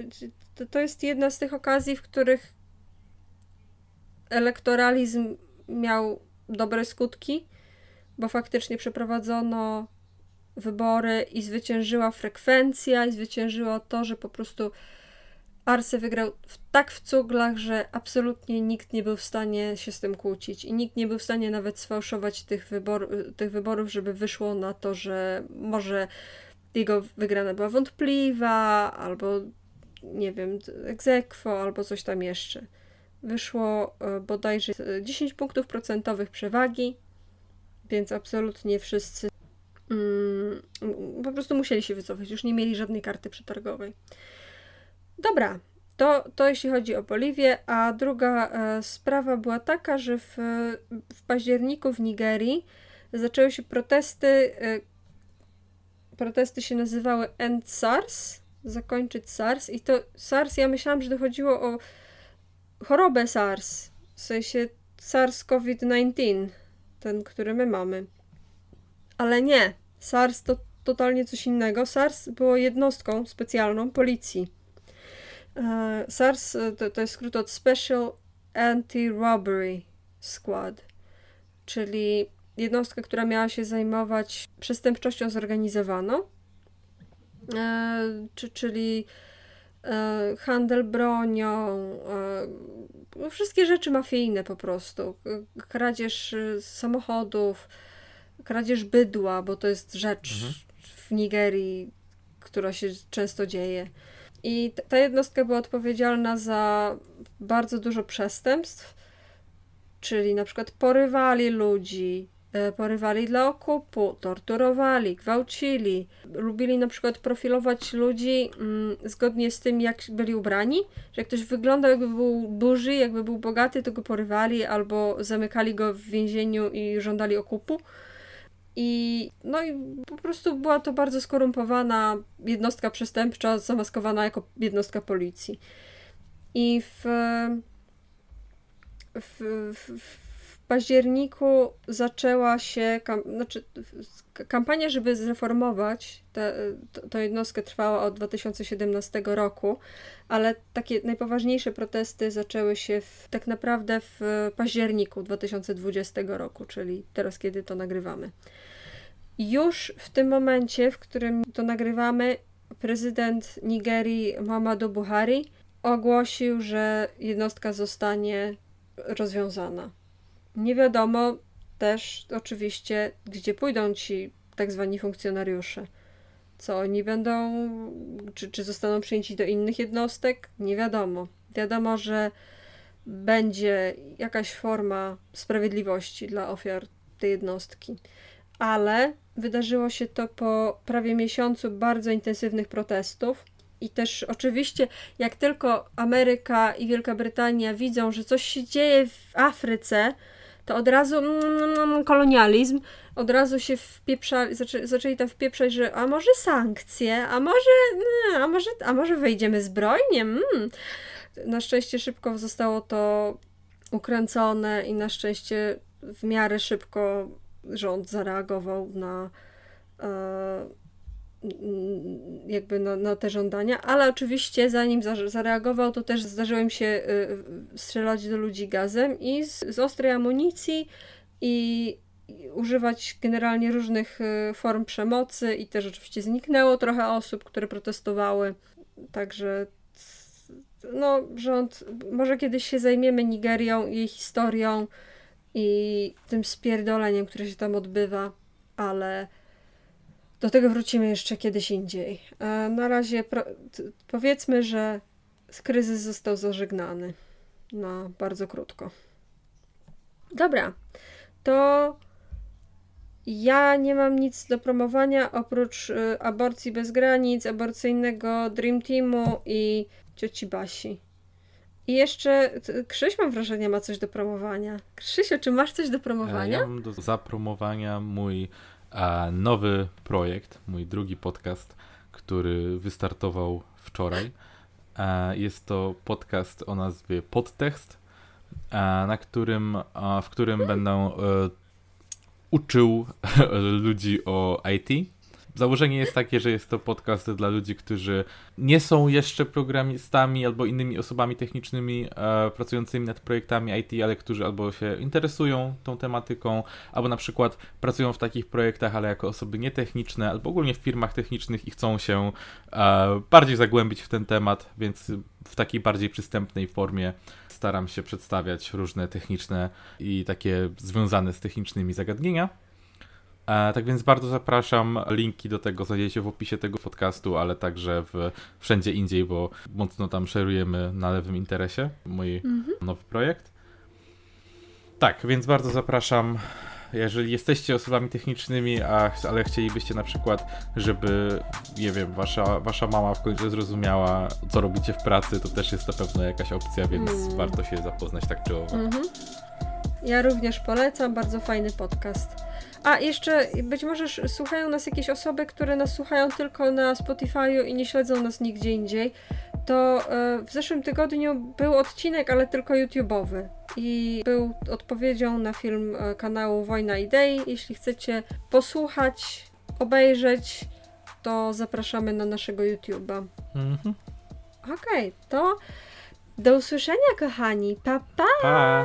To, to jest jedna z tych okazji, w których elektoralizm miał dobre skutki, bo faktycznie przeprowadzono wybory i zwyciężyła frekwencja, i zwyciężyło to, że po prostu Arce wygrał w, tak w cuglach, że absolutnie nikt nie był w stanie się z tym kłócić i nikt nie był w stanie nawet sfałszować tych, wybor tych wyborów, żeby wyszło na to, że może jego wygrana była wątpliwa, albo nie wiem, egzekwo, albo coś tam jeszcze. Wyszło e, bodajże 10 punktów procentowych przewagi, więc absolutnie wszyscy mm, po prostu musieli się wycofać, już nie mieli żadnej karty przetargowej. Dobra, to, to jeśli chodzi o Boliwię, a druga e, sprawa była taka, że w, w październiku w Nigerii zaczęły się protesty. E, protesty się nazywały End SARS, zakończyć SARS. I to SARS, ja myślałam, że dochodziło o chorobę SARS, w sensie SARS-CoV-19, ten, który my mamy. Ale nie, SARS to totalnie coś innego. SARS było jednostką specjalną policji E, SARS e, to, to jest skrót od Special Anti-Robbery Squad, czyli jednostka, która miała się zajmować przestępczością zorganizowaną, e, czy, czyli handel bronią, wszystkie rzeczy mafijne po prostu, kradzież samochodów, kradzież bydła, bo to jest rzecz mhm. w Nigerii, która się często dzieje. I ta jednostka była odpowiedzialna za bardzo dużo przestępstw, czyli na przykład porywali ludzi, e, porywali dla okupu, torturowali, gwałcili. Lubili na przykład profilować ludzi mm, zgodnie z tym, jak byli ubrani, że jak ktoś wyglądał jakby był burzy, jakby był bogaty, to go porywali albo zamykali go w więzieniu i żądali okupu. I no i po prostu była to bardzo skorumpowana jednostka przestępcza, zamaskowana jako jednostka policji. I w, w, w październiku zaczęła się, kam, znaczy kampania, żeby zreformować tę jednostkę trwała od 2017 roku, ale takie najpoważniejsze protesty zaczęły się w, tak naprawdę w październiku 2020 roku, czyli teraz, kiedy to nagrywamy. Już w tym momencie, w którym to nagrywamy, prezydent Nigerii Muhammadu Buhari ogłosił, że jednostka zostanie rozwiązana. Nie wiadomo też oczywiście, gdzie pójdą ci tak zwani funkcjonariusze. Co oni będą, czy, czy zostaną przyjęci do innych jednostek? Nie wiadomo. Wiadomo, że będzie jakaś forma sprawiedliwości dla ofiar tej jednostki. Ale wydarzyło się to po prawie miesiącu bardzo intensywnych protestów. I też oczywiście, jak tylko Ameryka i Wielka Brytania widzą, że coś się dzieje w Afryce, to od razu mm, mm, mm, kolonializm, od razu się wpieprzali, zaczę, zaczęli tam wpieprzać, że a może sankcje, a może, a może, a może wejdziemy zbrojnie. Mm. Na szczęście szybko zostało to ukręcone i na szczęście w miarę szybko rząd zareagował na e, jakby na, na, te żądania, ale oczywiście zanim zareagował, to też zdarzyło im się y, strzelać do ludzi gazem i z, z ostrej amunicji i, i, używać generalnie różnych y, form przemocy i też oczywiście zniknęło trochę osób, które protestowały, także no rząd, może kiedyś się zajmiemy Nigerią, jej historią i tym spierdoleniem, które się tam odbywa, ale do tego wrócimy jeszcze kiedyś indziej. A na razie powiedzmy, że kryzys został zażegnany na bardzo krótko. Dobra, to ja nie mam nic do promowania oprócz y, aborcji bez granic, aborcyjnego Dream Teamu i cioci Basi. I jeszcze Krzyś mam wrażenie ma coś do promowania. Krzysiu, czy masz coś do promowania? Ja mam do zapromowania mój nowy projekt, mój drugi podcast, który wystartował wczoraj. Jest to podcast o nazwie Podtekst, na którym, w którym będę e, uczył ludzi o IT Założenie jest takie, że jest to podcast dla ludzi, którzy nie są jeszcze programistami albo innymi osobami technicznymi e, pracującymi nad projektami IT, ale którzy albo się interesują tą tematyką, albo na przykład pracują w takich projektach, ale jako osoby nietechniczne, albo ogólnie w firmach technicznych i chcą się e, bardziej zagłębić w ten temat, więc w takiej bardziej przystępnej formie staram się przedstawiać różne techniczne i takie związane z technicznymi zagadnienia. E, tak więc bardzo zapraszam. Linki do tego znajdziecie w opisie tego podcastu, ale także w, wszędzie indziej, bo mocno tam szerujemy na lewym interesie mój mhm. nowy projekt. Tak, więc bardzo zapraszam. Jeżeli jesteście osobami technicznymi, a, ale chcielibyście na przykład, żeby, nie wiem, wasza, wasza mama w końcu zrozumiała, co robicie w pracy, to też jest na pewno jakaś opcja, więc mm. warto się zapoznać tak czy owak. Mhm. Ja również polecam, bardzo fajny podcast. A jeszcze być może słuchają nas jakieś osoby, które nas słuchają tylko na Spotify'u i nie śledzą nas nigdzie indziej. To e, w zeszłym tygodniu był odcinek, ale tylko YouTube'owy. I był odpowiedzią na film e, kanału Wojna Idei. Jeśli chcecie posłuchać, obejrzeć, to zapraszamy na naszego YouTube'a. Mhm. Okej, okay, to do usłyszenia, kochani. Pa, pa! pa.